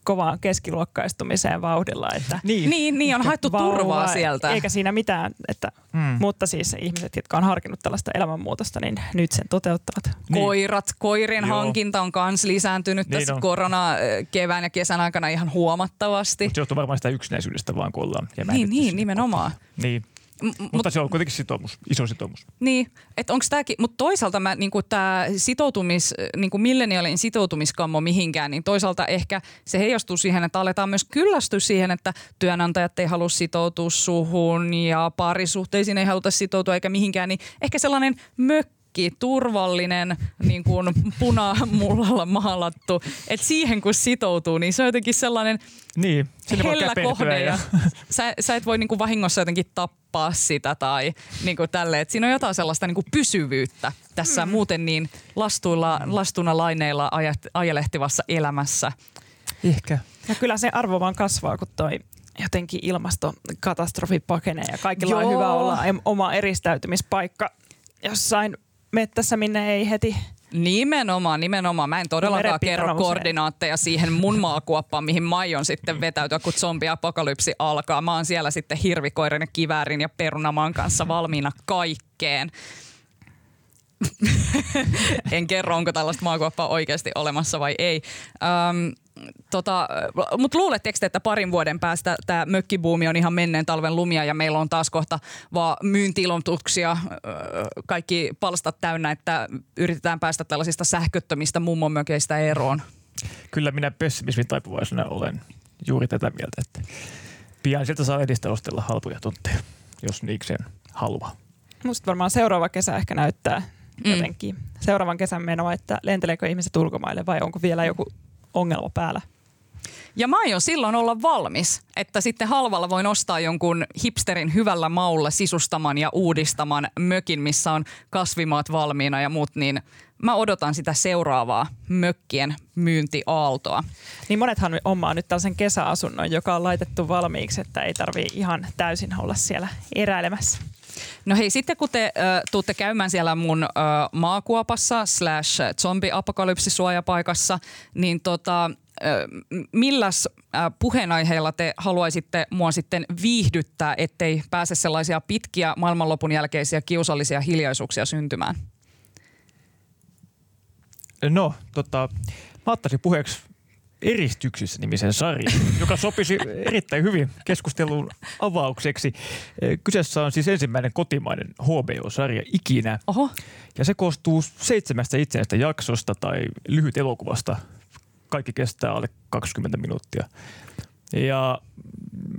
kovaan keskiluokkaistumiseen vauhdilla. Että niin. niin, niin on haettu vauva, turvaa sieltä. Eikä siinä mitään, että, mm. mutta siis ihmiset, jotka on harkinnut tällaista elämänmuutosta, niin nyt sen toteuttavat. Niin. Koirat, koirien Joo. hankinta on myös lisääntynyt niin tässä on. korona kevään ja kesän aikana ihan huomattavasti. Mutta se johtuu varmaan sitä yksinäisyydestä vaan, kun ollaan Niin, niin nimenomaan. Niin. M- mutta se on kuitenkin sitoumus, iso sitoumus. Niin, että onko tämäkin, mutta toisaalta mä, niinku tämä sitoutumis, niinku milleniaalin sitoutumiskammo mihinkään, niin toisaalta ehkä se heijastuu siihen, että aletaan myös kyllästyä siihen, että työnantajat ei halua sitoutua suhun ja parisuhteisiin ei haluta sitoutua eikä mihinkään, niin ehkä sellainen mökki kaikki turvallinen, niin kuin punamullalla maalattu. Että siihen kun sitoutuu, niin se on jotenkin sellainen niin, hellä kohde. Ja sä, sä et voi niin kuin vahingossa jotenkin tappaa sitä tai niin kuin tälle. Et siinä on jotain sellaista niin kuin pysyvyyttä tässä mm. muuten niin lastuilla, lastuna laineilla ajelehtivassa elämässä. Ehkä. Ja kyllä se arvo vaan kasvaa, kun toi jotenkin ilmastokatastrofi pakenee ja kaikilla Joo. on hyvä olla oma eristäytymispaikka jossain mettässä, minne ei heti Nimenomaan, nimenomaan. Mä en todellakaan kerro koordinaatteja siihen mun maakuoppaan, mihin maion sitten vetäytyä, kun zombiapokalypsi alkaa. Mä oon siellä sitten hirvikoirin ja kiväärin ja perunamaan kanssa valmiina kaikkeen. en kerro, onko tällaista maakuoppaa oikeasti olemassa vai ei. Öm, tota, mutta luuletteko te, että parin vuoden päästä tämä mökkibuumi on ihan menneen talven lumia ja meillä on taas kohta vaan myyntilontuksia, kaikki palstat täynnä, että yritetään päästä tällaisista sähköttömistä mummonmökeistä eroon? Kyllä minä pessimismin taipuvaisena olen juuri tätä mieltä, että pian sieltä saa edistä ostella halpoja tunteja, jos niikseen haluaa. Musta varmaan seuraava kesä ehkä näyttää mm. jotenkin seuraavan kesän menoa, että lenteleekö ihmiset ulkomaille vai onko vielä joku ongelma päällä? Ja mä aion silloin olla valmis, että sitten halvalla voin ostaa jonkun hipsterin hyvällä maulla sisustaman ja uudistaman mökin, missä on kasvimaat valmiina ja muut, niin mä odotan sitä seuraavaa mökkien myyntiaaltoa. Niin monethan omaa nyt tällaisen kesäasunnon, joka on laitettu valmiiksi, että ei tarvii ihan täysin olla siellä eräilemässä. No hei, sitten kun te äh, tuutte käymään siellä mun äh, maakuopassa slash zombi-apokalypsisuojapaikassa, niin tota, milläs puheenaiheella te haluaisitte mua sitten viihdyttää, ettei pääse sellaisia pitkiä maailmanlopun jälkeisiä kiusallisia hiljaisuuksia syntymään? No, tota, mä ottaisin puheeksi Eristyksissä nimisen sarja, joka sopisi erittäin hyvin keskustelun avaukseksi. Kyseessä on siis ensimmäinen kotimainen HBO-sarja ikinä. Oho. Ja se koostuu seitsemästä itsenäistä jaksosta tai lyhyt elokuvasta kaikki kestää alle 20 minuuttia. Ja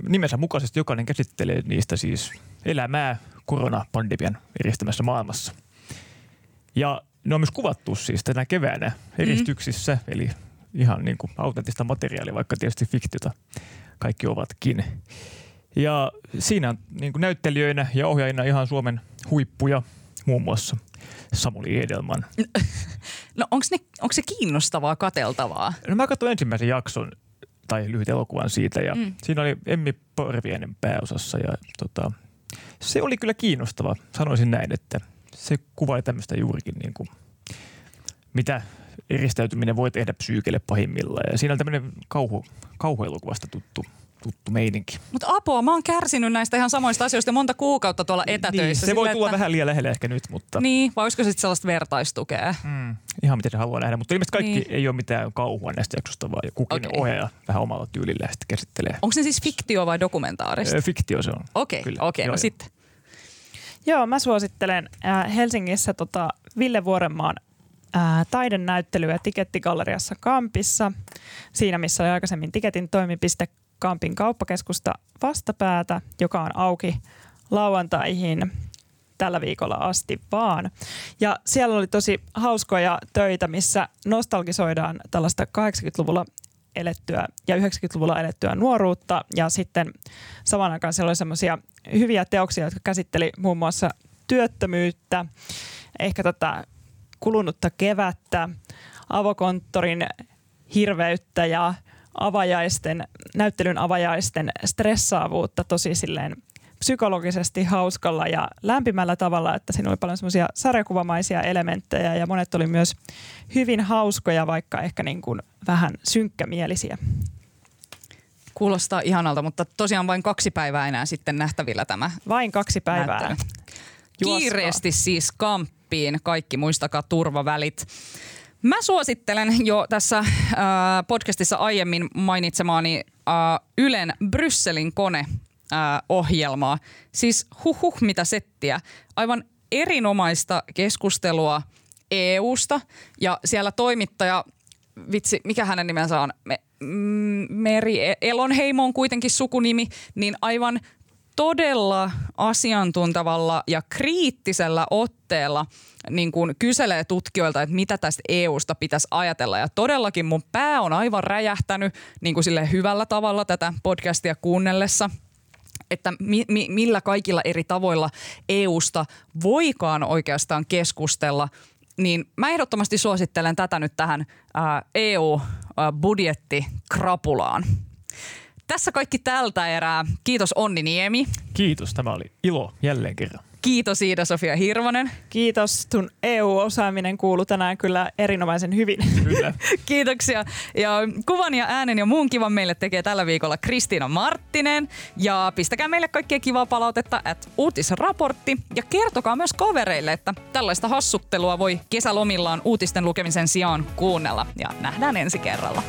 nimensä mukaisesti jokainen käsittelee niistä siis elämää koronapandemian eristämässä maailmassa. Ja ne on myös kuvattu siis tänä keväänä eristyksissä, mm. eli ihan niin kuin autenttista materiaalia, vaikka tietysti fiktiota kaikki ovatkin. Ja siinä on niin kuin näyttelijöinä ja ohjaajina ihan Suomen huippuja, muun muassa Samuli Edelman. No onko se kiinnostavaa, kateltavaa? No mä katsoin ensimmäisen jakson tai lyhyt elokuvan siitä ja mm. siinä oli Emmi Porvienen pääosassa ja tota, se oli kyllä kiinnostava. Sanoisin näin, että se kuvaili tämmöistä juurikin niin kuin, mitä eristäytyminen voi tehdä psyykelle pahimmillaan. Ja siinä on tämmöinen kauhu, kauhuelokuvasta tuttu tuttu meininki. Mutta apua, mä oon kärsinyt näistä ihan samoista asioista monta kuukautta tuolla niin, etätöissä. Niin, se sille, voi tulla että... vähän liian lähelle ehkä nyt, mutta... Niin, vai olisiko sitten sellaista vertaistukea? Mm, ihan miten se haluaa nähdä, mutta ilmeisesti kaikki niin. ei ole mitään kauhua näistä jaksosta, vaan kukin okay. ohjaaja vähän omalla tyylillä sitten käsittelee. Onko se siis fiktio vai dokumentaarista? fiktio se on. Okei, okay, okei, okay, no sitten. Joo, mä suosittelen äh, Helsingissä tota Ville Vuorenmaan äh, taidenäyttelyä Tikettigalleriassa Kampissa, siinä missä oli aikaisemmin Tiketin toimipiste Kampin kauppakeskusta vastapäätä, joka on auki lauantaihin tällä viikolla asti vaan. Ja siellä oli tosi hauskoja töitä, missä nostalgisoidaan tällaista 80-luvulla elettyä ja 90-luvulla elettyä nuoruutta. Ja sitten samaan aikaan siellä oli semmoisia hyviä teoksia, jotka käsitteli muun muassa työttömyyttä, ehkä tätä kulunutta kevättä, avokonttorin hirveyttä ja avajaisten, näyttelyn avajaisten stressaavuutta tosi silleen psykologisesti hauskalla ja lämpimällä tavalla, että siinä oli paljon semmoisia sarjakuvamaisia elementtejä ja monet oli myös hyvin hauskoja, vaikka ehkä niin kuin vähän synkkämielisiä. Kuulostaa ihanalta, mutta tosiaan vain kaksi päivää enää sitten nähtävillä tämä. Vain kaksi päivää. Näyttely. Kiireesti siis kamppiin, kaikki muistakaa turvavälit. Mä suosittelen jo tässä äh, podcastissa aiemmin mainitsemaani äh, Ylen Brysselin kone äh, ohjelmaa. Siis huhuh mitä settiä. Aivan erinomaista keskustelua EUsta ja siellä toimittaja, vitsi, mikä hänen nimensä on? Me, mm, Meri Elonheimo on kuitenkin sukunimi, niin aivan todella asiantuntavalla ja kriittisellä otteella niin kuin kyselee tutkijoilta, että mitä tästä EUsta pitäisi ajatella. Ja todellakin mun pää on aivan räjähtänyt niin kuin sille hyvällä tavalla tätä podcastia kuunnellessa että mi- mi- millä kaikilla eri tavoilla EUsta voikaan oikeastaan keskustella, niin mä ehdottomasti suosittelen tätä nyt tähän EU-budjettikrapulaan. Tässä kaikki tältä erää. Kiitos Onni Niemi. Kiitos, tämä oli ilo jälleen kerran. Kiitos Iida-Sofia Hirvonen. Kiitos, tun EU-osaaminen kuuluu tänään kyllä erinomaisen hyvin. Kyllä. Kiitoksia. Ja kuvan ja äänen ja muun kivan meille tekee tällä viikolla Kristiina Marttinen. Ja pistäkää meille kaikkia kivaa palautetta at uutisraportti. Ja kertokaa myös kavereille, että tällaista hassuttelua voi kesälomillaan uutisten lukemisen sijaan kuunnella. Ja nähdään ensi kerralla.